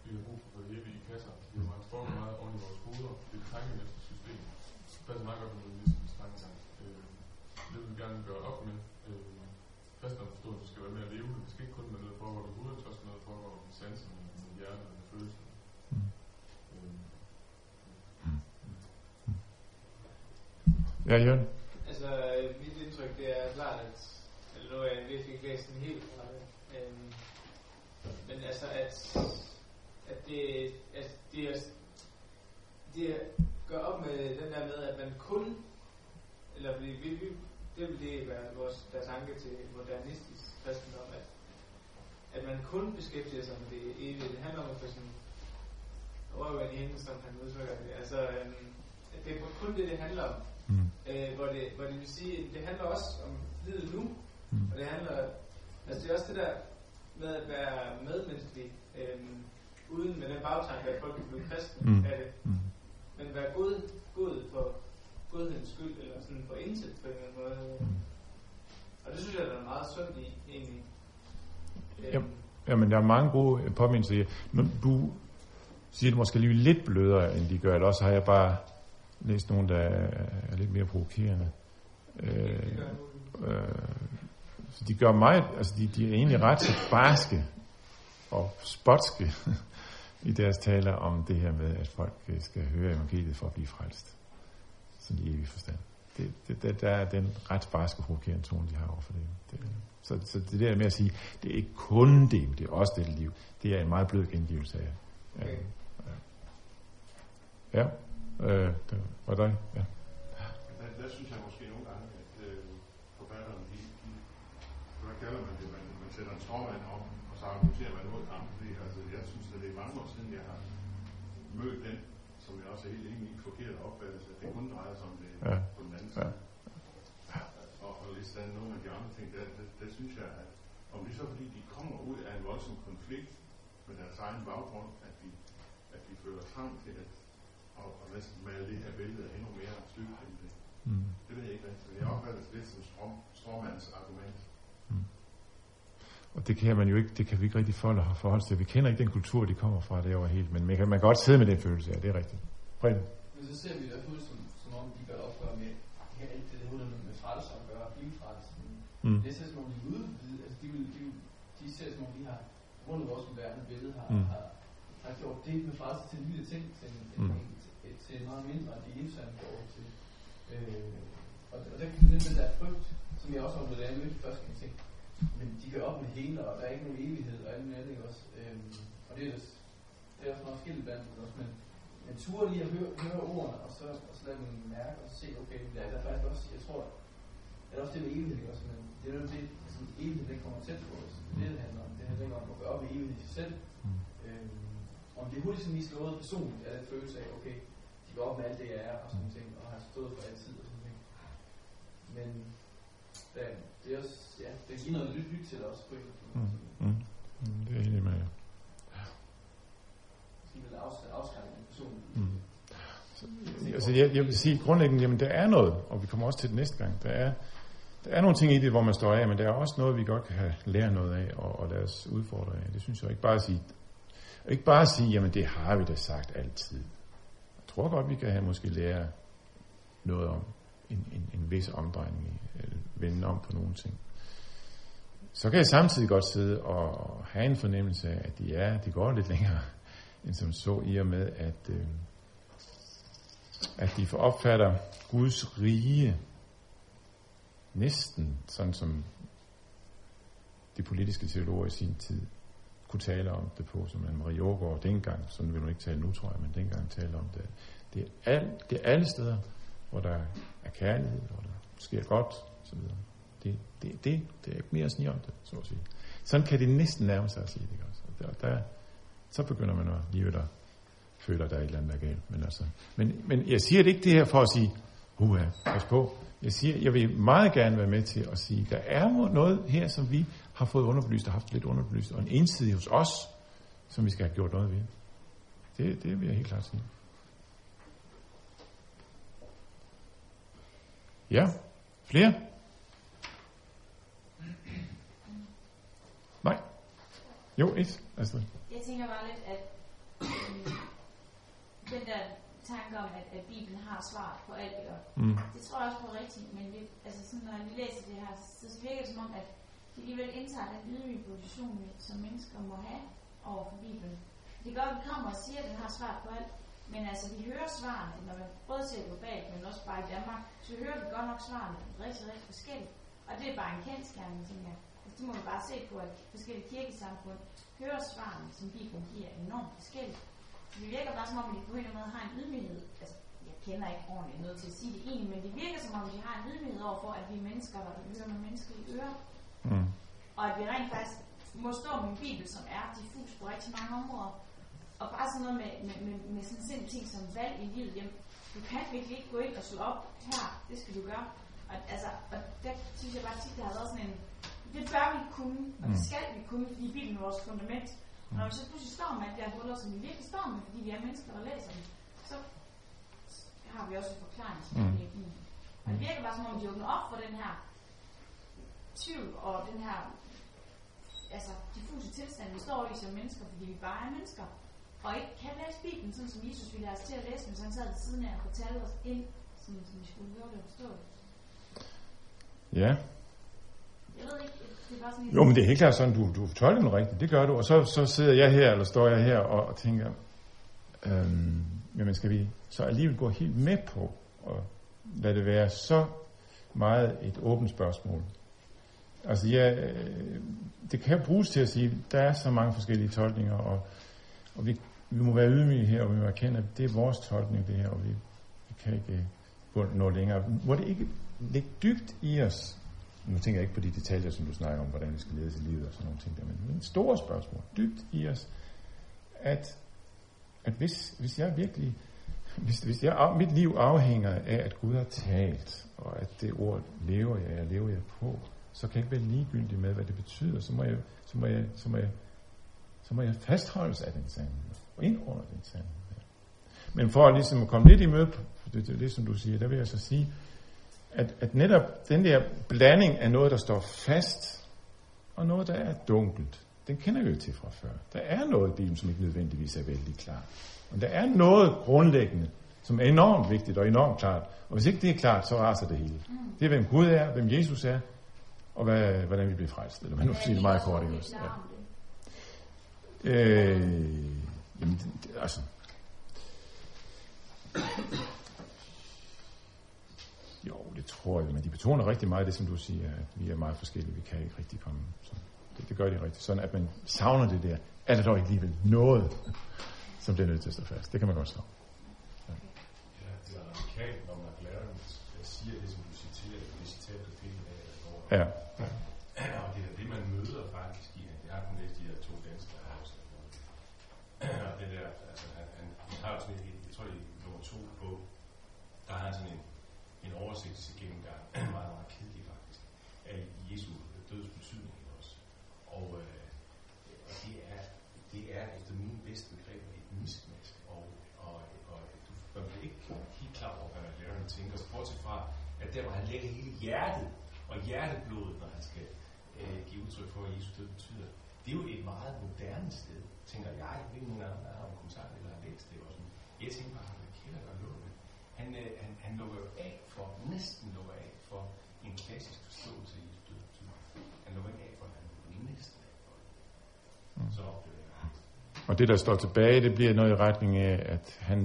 vi har brug for at få det hele i kasser. Vi har meget trukket meget oven i vores hoveder. Det er et tankemæssigt system. Det passer meget godt med modernismens tankegang. Øh, det vil vi gerne gøre op med. Øh, kristne forståelse skal være mere levende. Det skal ikke kun være noget, der foregår i hovedet, det skal også noget, der foregår i sanserne, med hjertet og med følelserne. Ja, Jørgen. Altså, mit indtryk, det er klart, at eller nu er jeg virkelig ikke læst den helt fra det. Øhm, men altså, at, at det, at det, er, det gør op med den der med, at man kun, eller fordi vi, vi, det vil det være vores der tanke til modernistisk kristendom, at, at man kun beskæftiger sig med det evige. Det handler om at få sådan røven i hende, som han udtrykker det. Altså, øhm, at det er kun det, det handler om. Øh, hvor, det, hvor det vil sige, det handler også om livet nu, mm. og det handler, altså det er også det der, med at være medmenneskelig, øhm, uden med den bagtanke, at folk kan blive kristne Mm. af det, Mm. men være god, god for godhedens skyld, eller sådan for indsæt på en eller anden måde. Mm. Og det synes jeg, der er meget sundt i, egentlig. Øhm, Yep. Jamen, der er mange gode øh, påmindelser i. Nu, du siger det måske lige lidt blødere, end de gør, eller også har jeg bare læst nogle, der er lidt mere provokerende. Øh, øh, så de gør meget, altså de, de er egentlig ret så barske og spotske [laughs] i deres taler om det her med, at folk øh, skal høre evangeliet for at blive frelst. Sådan i evig forstand. Det, det, det, der er den ret barske provokerende tone, de har overfor det. det så, så det der med at sige, det er ikke kun det, men det er også det liv. Det er en meget blød gengivelse af. af Okay. Ja, øh, det var dig. Ja. Der, der synes jeg måske nogle gange, at øh, forfatterne, de, de, hvad kalder man det, man, man sætter en stråmand om, og så argumenterer man mod ham. Fordi, altså, jeg synes, at det er mange år siden, jeg har mødt den, som jeg også er helt enig i, forkerte opfattelse, at det kun drejer sig om det Ja. på den anden Ja. side. Og, og lige sådan nogle af de andre ting, der, der, der synes jeg, at om det er så fordi, de kommer ud af en voldsom konflikt med deres egen baggrund, at de, at de føler trang til at næsten male det her billede endnu mere stygt end det. Mm. Det ved jeg ikke rigtigt. Jeg opfatter det lidt som strom, stråmands argument. Og det kan man jo ikke, det kan vi ikke rigtig forholde, forholde til. Vi kender ikke den kultur, de kommer fra derovre helt, men man kan, man kan godt sidde med den følelse af, det er rigtigt. Preben? Men så ser vi det ud som, som om, de gør opgør med her, alt det, der med at gøre, blive frelser. Mm. Det ser som om, de er ude, altså de, vil, de, vil, de ser som om, de har rundt vores moderne billede, har, Mm. mm. har, har gjort det med frelse til lille ting, til en, Mm. mm. en, til, meget mindre, gjorde til. Øh, og, og der kan det den der frygt, som jeg også har da jeg mødte første gang, tænkte, men de gør op med hele, og der er ikke nogen evighed, og alt muligt andet, også? Øhm, og det er, det er også meget skilt blandt også, men, men ture lige at høre, høre ordene, og så, og så lade dem mærke, og se, okay, der, der er faktisk også, jeg tror, det er også det med evighed, også? Men det er jo det, som evighed, den kommer tæt på os. Det er det, det handler om. Det handler om at gå op i evighed i sig selv. Mm. Øhm, om det er hurtigt sådan lige slået personligt, er den følelse af, okay, de går op med alt det, jeg er, og sådan ting, og har stået for altid, og sådan ting. Men ja, det er også, ja, det giver noget nyt, nyt til os på en Mm. Mm. Mm. Det er enig med. De vil afskrække, afskrække en person. Mm. Så, altså, jeg, jeg vil sige grundlæggende, jamen der er noget, og vi kommer også til det næste gang, der er, der er nogle ting i det, hvor man står af, men der er også noget, vi godt kan lære noget af, og, og lade os udfordre af. Det synes jeg ikke bare at sige, ikke bare at sige, jamen det har vi da sagt altid. Tror godt, vi kan have måske lære noget om en, en, en vis omdrejning, eller vende om på nogle ting. Så kan jeg samtidig godt sidde og have en fornemmelse af, at de er, de går lidt længere end som så, i og med, at, øh, at de opfatter Guds rige næsten sådan som de politiske teologer i sin tid kunne tale om det på, som Anne-Marie Aargaard dengang, sådan vil hun ikke tale nu, tror jeg, men dengang talte om det. Det er, al, det er alle steder, hvor der er kærlighed, hvor der sker godt, så videre. Det, det, det, det er ikke mere sni om det, så at sige. Sådan kan det næsten nærme sig at sige det, ikke også? Og der, der, så begynder man at lige at føler, at der er et eller andet, der er galt. Men, altså, men, men jeg siger det ikke det her for at sige, uha, pas på. Jeg siger, jeg vil meget gerne være med til at sige, der er noget her, som vi har fået underbelyst og haft lidt underbelyst, og en ensidig hos os, som vi skal have gjort noget ved. Det, det vil jeg helt klart sige. Ja, flere? Nej. Jo, et. Astrid. Jeg tænker bare lidt, at øh, den der tanke om, at, at Bibelen har svar på alt, ikke? Mm. det tror jeg også på rigtigt, men vi, altså sådan, når vi læser det her, så virker det som om, at de alligevel indtager den ydmyge position, som mennesker må have over for Bibelen. Det gør, at vi kommer og siger, at den har svar på alt, men altså vi hører svarene, når man både ser globalt, men også bare i Danmark, så hører vi godt nok svarene rigtig, rigtig forskelligt. Og det er bare en kendskærning, tænker jeg. Altså, det må vi bare se på, at forskellige kirkesamfund hører svarene, som Bibelen giver, enormt forskelligt. Så det virker bare som om, at de på en eller anden måde har en ydmyghed. Altså, jeg kender ikke ordentligt noget til at sige det egentlig, men det virker som om, de har en ydmyghed overfor, at vi mennesker, der hører med menneskelige ører. Mm. Og at vi rent faktisk må stå med en bibel, som er diffus på rigtig mange områder. Og bare sådan noget med, med, med, med sådan simple ting som valg i livet. Jamen, du kan virkelig ikke gå ind og slå op her. Det skal du gøre. Og, altså, og der synes jeg bare tit, der har været sådan en det bør vi kunne, og det Mm. skal vi kunne, fordi Bibelen er vores fundament. Og når vi så pludselig står med, at der er huller, som vi virkelig står med, fordi vi er mennesker, der læser dem, så har vi også en forklaring, som Mm. Og det virker bare som om, de åbner op for den her tvivl og den her altså, diffuse tilstand, vi står i som mennesker, fordi vi bare er mennesker. Og ikke kan læse Bibelen, sådan som Jesus ville have os til at læse, men så han sad ved siden af og fortalte os ind, sådan som vi skulle høre det og forstå det. Ja. Jeg ved ikke, det er bare sådan Jo, men det er helt klart sådan, du, du tolker den rigtigt. Det gør du. Og så, så sidder jeg her, eller står jeg her og, og tænker, øhm, jamen skal vi så alligevel gå helt med på og lade det være så meget et åbent spørgsmål. Altså, ja, øh, det kan bruges til at sige, der er så mange forskellige tolkninger, og, og vi, vi må være ydmyge her, og vi må erkende, at det er vores tolkning, det her, og vi, vi kan ikke øh, nå længere. Må det ikke ligge dybt i os, nu tænker jeg ikke på de detaljer, som du snakker om, hvordan vi skal lede i livet og sådan nogle ting der, men, en store spørgsmål, dybt i os, at, at hvis, hvis jeg virkelig, hvis, hvis jeg, mit liv afhænger af, at Gud har talt, og at det ord lever jeg, jeg lever jeg på, så kan jeg ikke være ligegyldig med, hvad det betyder, så må jeg, så må jeg, så må jeg, så må jeg fastholdes af den sandhed, og indordne den sandhed. Men for at ligesom komme lidt i møde på det, det, det, som du siger, der vil jeg så sige, at, at netop den der blanding af noget, der står fast, og noget, der er dunkelt, den kender vi jo til fra før. Der er noget i Bibelen, som ikke nødvendigvis er vældig klart. Og der er noget grundlæggende, som er enormt vigtigt og enormt klart. Og hvis ikke det er klart, så raser det hele. Det er, hvem Gud er, hvem Jesus er, og hvad, hvordan vi bliver frelst. Eller man nu sige det meget kort. Ikke? Ja. Øh, jamen, det, det, altså, Jo, det tror jeg, men de betoner rigtig meget det, som du siger, at vi er meget forskellige, vi kan ikke rigtig komme. Så det, det gør de rigtigt. Sådan at man savner det der. Er der dog ikke alligevel noget, som bliver nødt til at stå fast? Det kan man godt stå. Ja, det er radikalt, når man lærer siger det, som du citerer, det citat, du fik i dag, der står. Ja. Og det er det, man møder faktisk i, jeg har kun læst de her to danske også. Og det der, altså han, han, han har jo sådan et, jeg tror det er nummer to på, der har han sådan en, en oversigtsgennemgang, meget, meget kedelig faktisk, af Jesu døds betydning også. Og, øh, og det, er, det er efter min bedste begreb et miskmask, og, og, og du man bliver ikke helt klar over, hvad McLaren tænker, så bortset fra, at der hvor han lægger hele hjertet og hjerteblodet, når han skal øh, give udtryk for, hvad Jesu død betyder, det er jo et meget moderne sted, tænker jeg. Jeg ved ikke, dem, der har en kommentar eller har læst det. Og sådan. Jeg tænker bare, hvad kælder der lukker det. Han, øh, han, han lukker jo af for, næsten lukker af for en klassisk forståelse af Jesu død. Han lukker ikke af for, at han lukker næsten af for det. Så oplever jeg. Og det, der står tilbage, det bliver noget i retning af, at han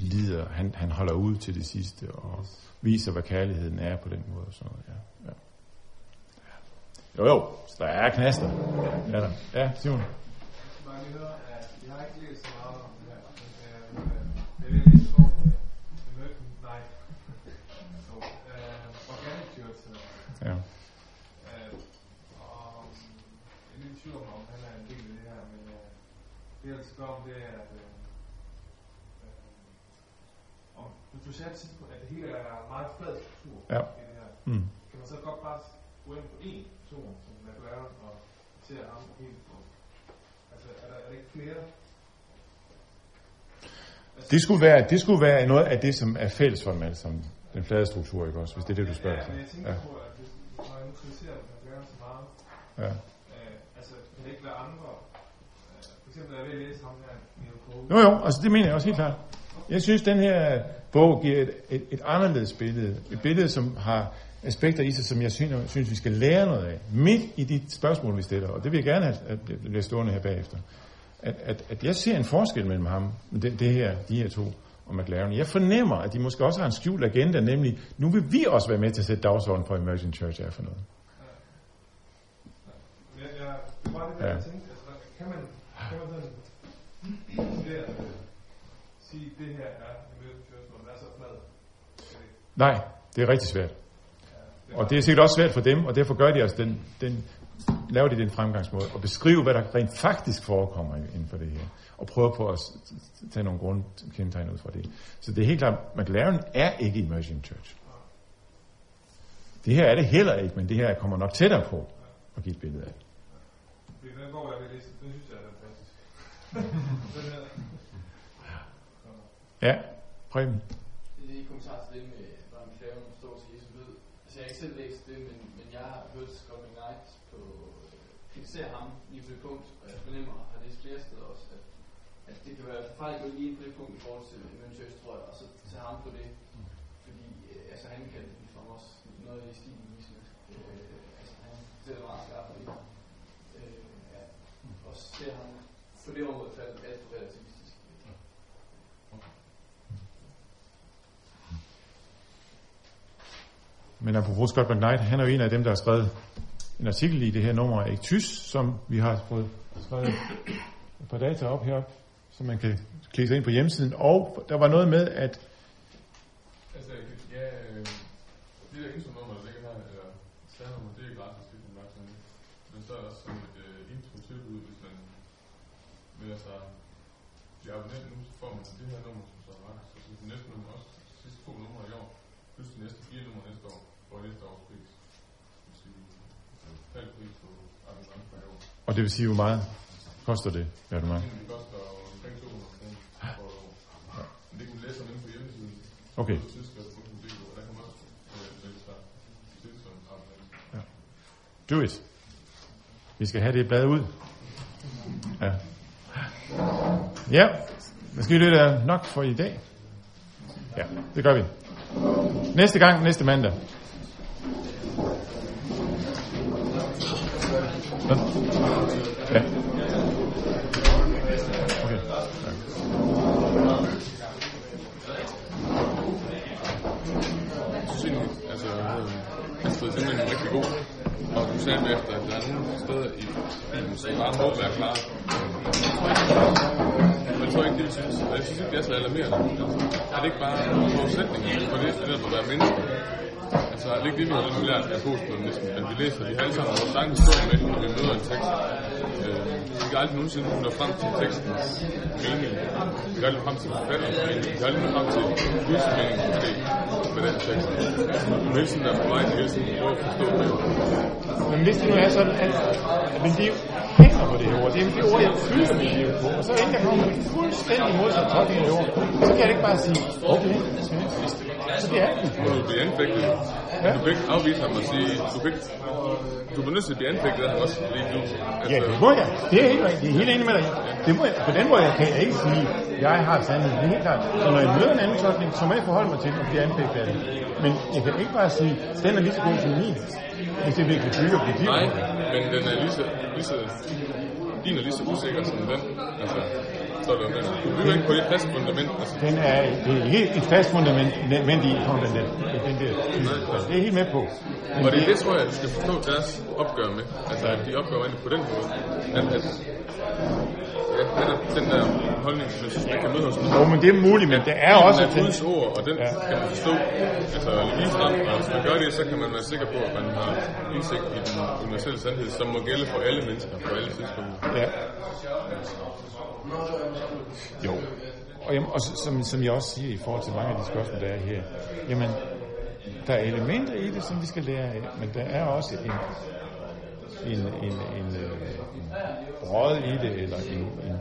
lider, han, han holder ud til det sidste, og viser, hvad kærligheden er på den måde. Og sådan noget. Ja, ja. Jo, jo, så der er knaster. Ja, der. ja Simon. Øh, jeg skal lige at jeg har ikke læst så meget om det her. men, øh, Jeg vil læse på American Nej. Så, øh, Organic Church. Ja. øh, Og jeg er lidt tvivl om, om han er en del af det her, men øh, det jeg vil spørge om, det er, at øh, øh, om, hvis du tit på, at det hele er meget flad struktur Ja. i det her, Mm. kan man så godt bare gå ind på én person, som McLaren, og se ham helt på? Altså, er der, er der ikke flere? Altså, Det skulle, være, det skulle være noget af det, som er fælles for dem alle sammen. Den flade struktur, ikke også? Hvis det er det, du spørger Ja, til. men jeg tænker Ja. på, at hvis, når jeg nu kritiserer McLaren så meget, Ja. øh, altså, kan det ikke være andre? Øh, for eksempel, er jeg ved at læse ham her, Neil Cole. Jo, jo, altså det mener jeg også helt klart. Jeg synes, den her bog giver et, et, et anderledes billede. Et billede, som har aspekter i sig, som jeg synes, synes, vi skal lære noget af. Midt i de spørgsmål, vi stiller. Og det vil jeg gerne have, at det bliver stående her bagefter. At, at, at jeg ser en forskel mellem ham, det, det her, de her to, og McLaren. Jeg fornemmer, at de måske også har en skjult agenda, nemlig, nu vil vi også være med til at sætte dagsordenen for Emerging Church er for noget. Ja. tænkte. Altså, kan man, kan man sådan sige, det her er den er så flad? Det- Nej, det er rigtig svært. det Og det er sikkert også svært for dem, og derfor gør de altså den, den, laver de den fremgangsmåde, og beskrive, hvad der rent faktisk forekommer inden for det her, og prøve på at tage nogle grundkendetegn ud fra det. Så det er helt klart, McLaren er ikke Emerging Church. Det her er det heller ikke, men det her kommer nok tættere på. at give et billede af. Fordi den bog, jeg læse, den synes jeg er fantastisk. [laughs] Ja, Preben. Det er lige en kommentar til det med, når man kræver en forståelse af Jesu ved. Altså jeg har ikke selv læst det, men, men jeg har hørt Scott McKnight på øh, kritisere ham lige på det punkt, og jeg fornemmer, og har læst flere steder også, at, at det kan være farligt at gå lige på det punkt i forhold til Møntøs, tror jeg, og så tage ham på det. Fordi øh, altså, han kan det for os noget i stilen visende. Øh, altså han sætter meget skarpt på det. Øh, ja. Og ser ham på det område faldt alt for relativistisk. Men apropos Scott McKnight, han er jo en af dem, der har skrevet en artikel i det her nummer af Tys, som vi har fået skrevet et par data op heroppe, så man kan klikke sig ind på hjemmesiden. Og der var noget med, at Altså, ja, øh, det der intro-nummer, der ligger her, eller særnummer, det er gratis, hvis man bare sådan. Men så er der også sådan et øh, intro-tilbud, hvis man melder sig til abonnent nu, så får man til det her nummer, som så er gratis. Og så det næste nummer også, de sidste to numre i år, plus de næste fire numre næste år, for næste års pris. Det vil sige, halv pris på abonnement per år og det vil sige, hvor meget koster det, abonnement? Det koster omkring 200 kroner for et år. Men det kan læse om inde på hjemmesiden. Okay. Do it. Vi skal have det blad ud. Ja. Ja, måske det er nok for i dag. Ja, det gør vi. Næste gang, næste mandag. Hvad? Ja. Okay. Altså, jeg synes altså, øh, er simpelthen rigtig god. Og du sagde bagefter, at der er nogle steder i som bare må være klar. Men jeg tror ikke, det synes. Jeg synes ikke, det er så alarmerende. Altså, er det ikke bare forudsætningen for det, det at være menneske? Altså, det er det ikke det, vi har lidt lært af postmodernismen? At vi læser de alle sammen vores egen historie med, når vi møder en tekst. Øh, vi kan aldrig nogensinde nå frem til tekstens mening. Vi kan aldrig frem til forfatterens mening. Vi kan aldrig nå frem til Guds mening, måske, med den tekst. Vi må hele tiden være på vej til hele tiden prøve at forstå det. Men hvis det nu er sådan, at, at men liv hænger på det her ord, det er det ord, jeg fylder mit liv på, og så inden jeg kommer med fuldstændig modsat tolkning af det ord, så kan jeg ikke bare sige, okay, så det er det. Du bliver anfægtet. Du kan ikke afvise ham og sige, du kan ikke, du er nødt til at blive anfægtet af ham også, fordi du... Ja, det må jeg. Det er helt rigtigt. Det er helt enig med dig. Det må jeg. På den måde kan jeg ikke sige, jeg har sandheden. Det er helt klart. Så når jeg møder en anden tolkning, så må jeg forholde mig til den og blive anfægtet af det. Men jeg kan ikke bare sige, den er lige så god som min. Hvis det virkelig bygger på det. Nej, men den er lige så, lige så, din er lige så usikker som den. Altså, så det jo med. Du bygger ikke på et fast fundament. Altså, Den er, det er helt et fast fundament men i på den der. Den der. Det er helt med på. Men og det er det, tror jeg, du skal forstå deres opgør med. Altså, at de opgør på den måde. At, at ja, netop den der holdning, synes, man kan møde hos Jo, men det er muligt, men der er også... Den er Guds ord, og den ja. kan man forstå altså, lige frem. Og hvis man gør det, så kan man være sikker på, at man har indsigt i den universelle sandhed, som må gælde for alle mennesker på alle tidspunkter. Ja. Jo. Og, jamen, og som, som jeg også siger i forhold til mange af de spørgsmål, der er her, jamen, der er elementer i det, som vi skal lære af, men der er også en, en, en, en, øh, en brød i det, eller en, en,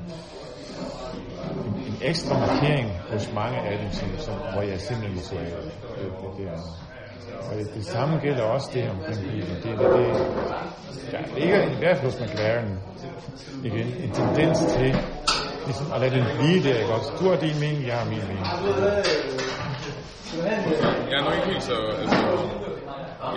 en, en ekstra markering hos mange af dem, som, som, hvor jeg simpelthen siger, at det, det er og det, det samme gælder også det omkring bilen. Det, det, det, der ligger i hvert fald hos McLaren igen en tendens til ligesom at lade den blive der, ikke også? Du har din mening, jeg har min mening. Jeg er nok ikke helt så... Altså,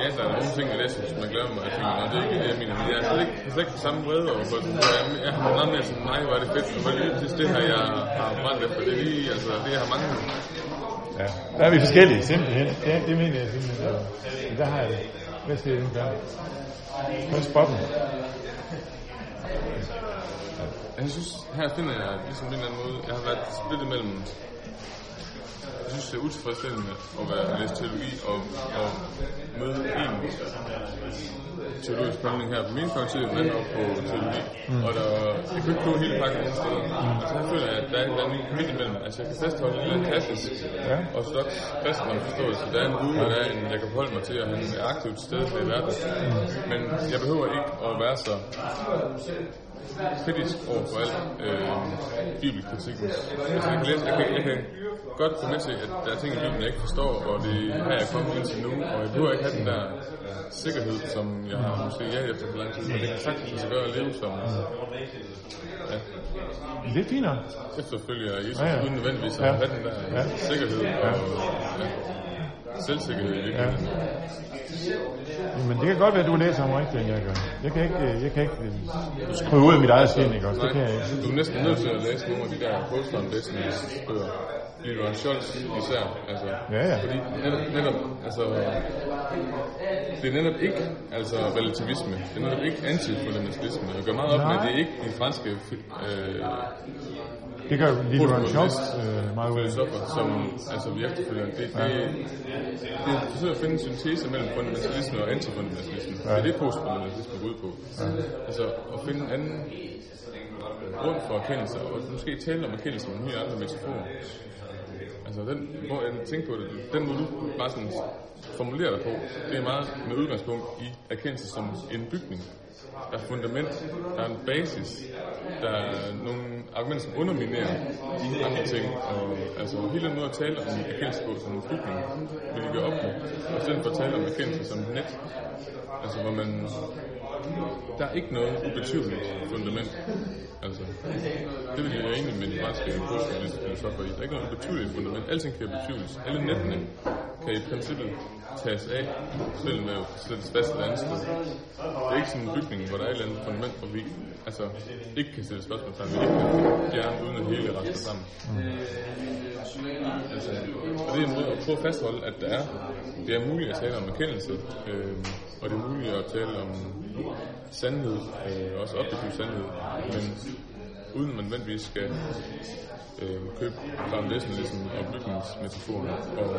ja, der er nogle ting, jeg læser, som man glæder mig til, og det er ikke det, jeg mener. Men jeg er slet ikke, jeg er slet ikke på samme vrede over for det. Jeg, jeg har meget mere sådan, nej, hvor er det fedt, og hvor er det lige det her, jeg har brændt efter. Det er lige, altså, det jeg har mange Ja, der er vi forskellige, simpelthen. Det, det mener jeg simpelthen. Men der har jeg det. Hvad siger du, der? Hvad er spotten? Jeg synes, her finder jeg ligesom på en eller anden måde, jeg har været splittet mellem, synes, det er utilfredsstillende at være læse teologi og, og møde en teologisk holdning her på min fakultet, men også på teologi. Mm. Og der, jeg kunne ikke gå hele pakken nogen steder. Mm. Altså her føler jeg, at der er en anden midt imellem. Altså jeg kan fastholde en anden klassisk Ja. og slags kristen forståelse. Der er en Gud, og der er en, jeg kan forholde mig til, og han er aktivt til stede i verden. Men jeg behøver ikke at være så kritisk over for alt øh, bibelkritikken. Altså, jeg kan, læse, jeg, kan, jeg kan godt gå med til, at der er ting i Bibelen, jeg ikke forstår, og det har jeg kommet indtil nu, og jeg behøver ikke have den der sikkerhed, som jeg har måske ja efter for lang tid, men det kan sagtens gøre at leve som ja, Lidt finere. efterfølger Jesus, Ja, ja, ja. ja. uden nødvendigvis at Ja. have den der Ja. sikkerhed og ja, selvsikkerhed virkeligheden. Men det kan godt være, at du læser om rigtigt, end jeg gør. Jeg kan ikke, jeg kan ikke øh, skrive ud af mit eget sind, ikke også? Det kan jeg ikke. Du er næsten nødt til at læse nogle af de der Postman Business bøger. Leroy Scholz især. Altså, Ja, ja. Fordi netop, netop, altså, det er netop ikke altså, relativisme. Det er netop ikke antifundamentalisme. Jeg gør meget op med, at det er ikke de franske øh, Det gør Leroy Scholz øh, meget ud filosofer, som altså, vi efterfølger. Det, det, det forsøger at finde en syntese mellem fundamentalisme og antifundamentalisme. Ja. Det er det postfundamentalisme går ud på. Ja. Altså at finde en anden grund for erkendelse, og måske tale om erkendelse med en helt andre metaforer. Altså den, hvor jeg tænker på det, den måde du bare sådan formulerer dig på, det er meget med udgangspunkt i erkendelse som en bygning. Der er fundament, der er en basis, der er nogle argumenter, som underminerer andre ting, og altså hele den måde at tale om erkendelse på som en bygning, vil vi gøre op med, og i stedet for at tale om erkendelse som net, altså hvor man, der er ikke noget ubetydeligt fundament, altså, det vil jeg være enig med de græske postmoderne filosofer i. Der er ikke noget ubetydeligt fundament. Alting kan betydeligt. Alle nettene kan i princippet tages af, selvom det jo sættes fast et andet sted. Det er ikke sådan en bygning, hvor der er et eller andet fundament, hvor vi altså, ikke kan sætte spørgsmål sammen. Vi ikke kan fjerne uden at hele resten sammen. Mm. Altså, og det er en måde at prøve at fastholde, at der er, det er muligt at tale om erkendelse, øh, og det er muligt at tale om sandhed, øh, også objektiv sandhed, men uden man nødvendigvis skal øh, købe farmlæsningslisten og bygningsmetaforer. Og,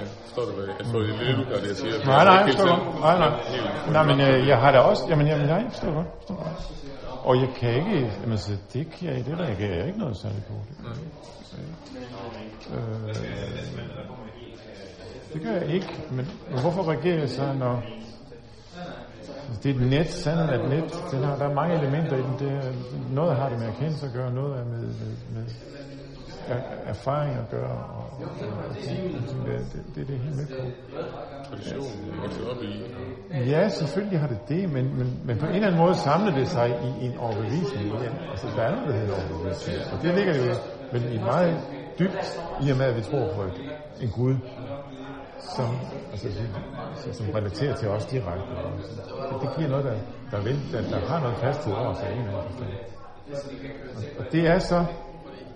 ja, står hvad? Jeg tror, det er lidt uklar, det jeg siger. Nej, nej, Jeg forstår Nej, nej. Nej, men øh, jeg har da også... Jamen, jamen nej, godt. Forstår godt. Og jeg kan ikke... Jamen, så det kan jeg, det der kan jeg ikke noget særligt på. Det, øh, det gør jeg ikke. Men, men hvorfor reagerer jeg så, når... Det er et net, sandheden er et net. Den har, der er mange elementer i den. Det er, noget har det med erkendelse at gøre, noget er med, med, med er, erfaring at gøre. Og, og, og ting, det, det, det er det helt med på. Tradition, vokset op i. Ja, selvfølgelig har det det, men, men, men på en eller anden måde samler det sig i en overbevisning. Ja, altså, der er noget, der hedder overbevisning. Og det ligger jo vel i meget dybt, i og med, at vi tror på et, en Gud, som, altså, som, relaterer til os direkte. Det, det giver noget, der, der, vil, der, der har noget fasthed over sig. en eller anden. Og, og det er så,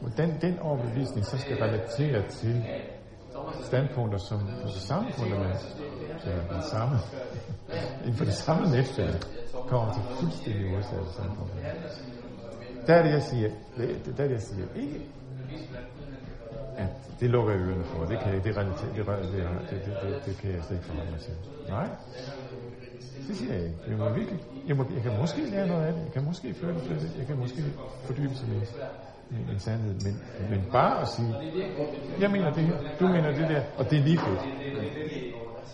hvordan den overbevisning så skal relatere til standpunkter, som på det samme fundament, ja, den samme, [laughs] inden for det samme netværk, kommer til fuldstændig modsatte standpunkter. Der er det, jeg siger, der er det, jeg siger ikke, at det lukker jeg ørerne for. Det kan jeg, det, relater, det, det, det, det, det, det kan jeg slet ikke forholde mig til. Nej, det siger jeg ikke. Jeg, må virkelig, jeg, må, jeg kan måske lære noget af det. Jeg kan måske føle det. Jeg kan måske fordybe sig i en, en sandhed. Men, men bare at sige, jeg mener det her, du mener det der, og det er lige fedt.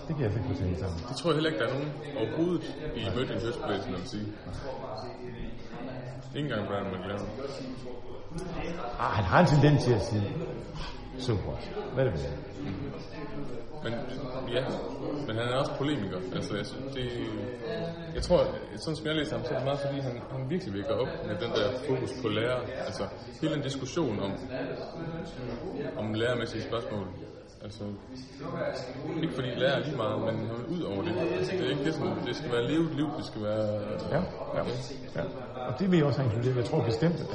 Det kan jeg ikke få til sammen. Det tror jeg heller ikke, der er nogen overhovedet i Møding Høstbevægelsen, vil sige. Ingen gang Brian McLaren. Ah, han har en tendens til at sige, super, hvad er det med det? Men ja, men han er også polemiker. Altså, jeg, synes, det, jeg tror, sådan som jeg læser ham, så er det meget fordi, han, han virkelig vækker op med den der fokus på lærer. Altså, hele en diskussion om, om lærermæssige spørgsmål. Altså, ikke fordi lærer er lige meget, men ud over det. Altså, det er ikke det, som, det skal være levet liv, det skal være... Ja, ja, ja. Og det vil jeg også have inkluderet. Jeg tror bestemt, at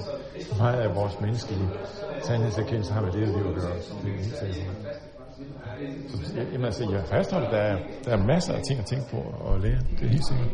meget af vores menneskelige sandhedserkendelse har med det liv at gøre. Det er helt sikkert. Så, jamen, altså, jeg fastholder, at der er, der er masser af ting at tænke på og lære. Det er helt sikkert.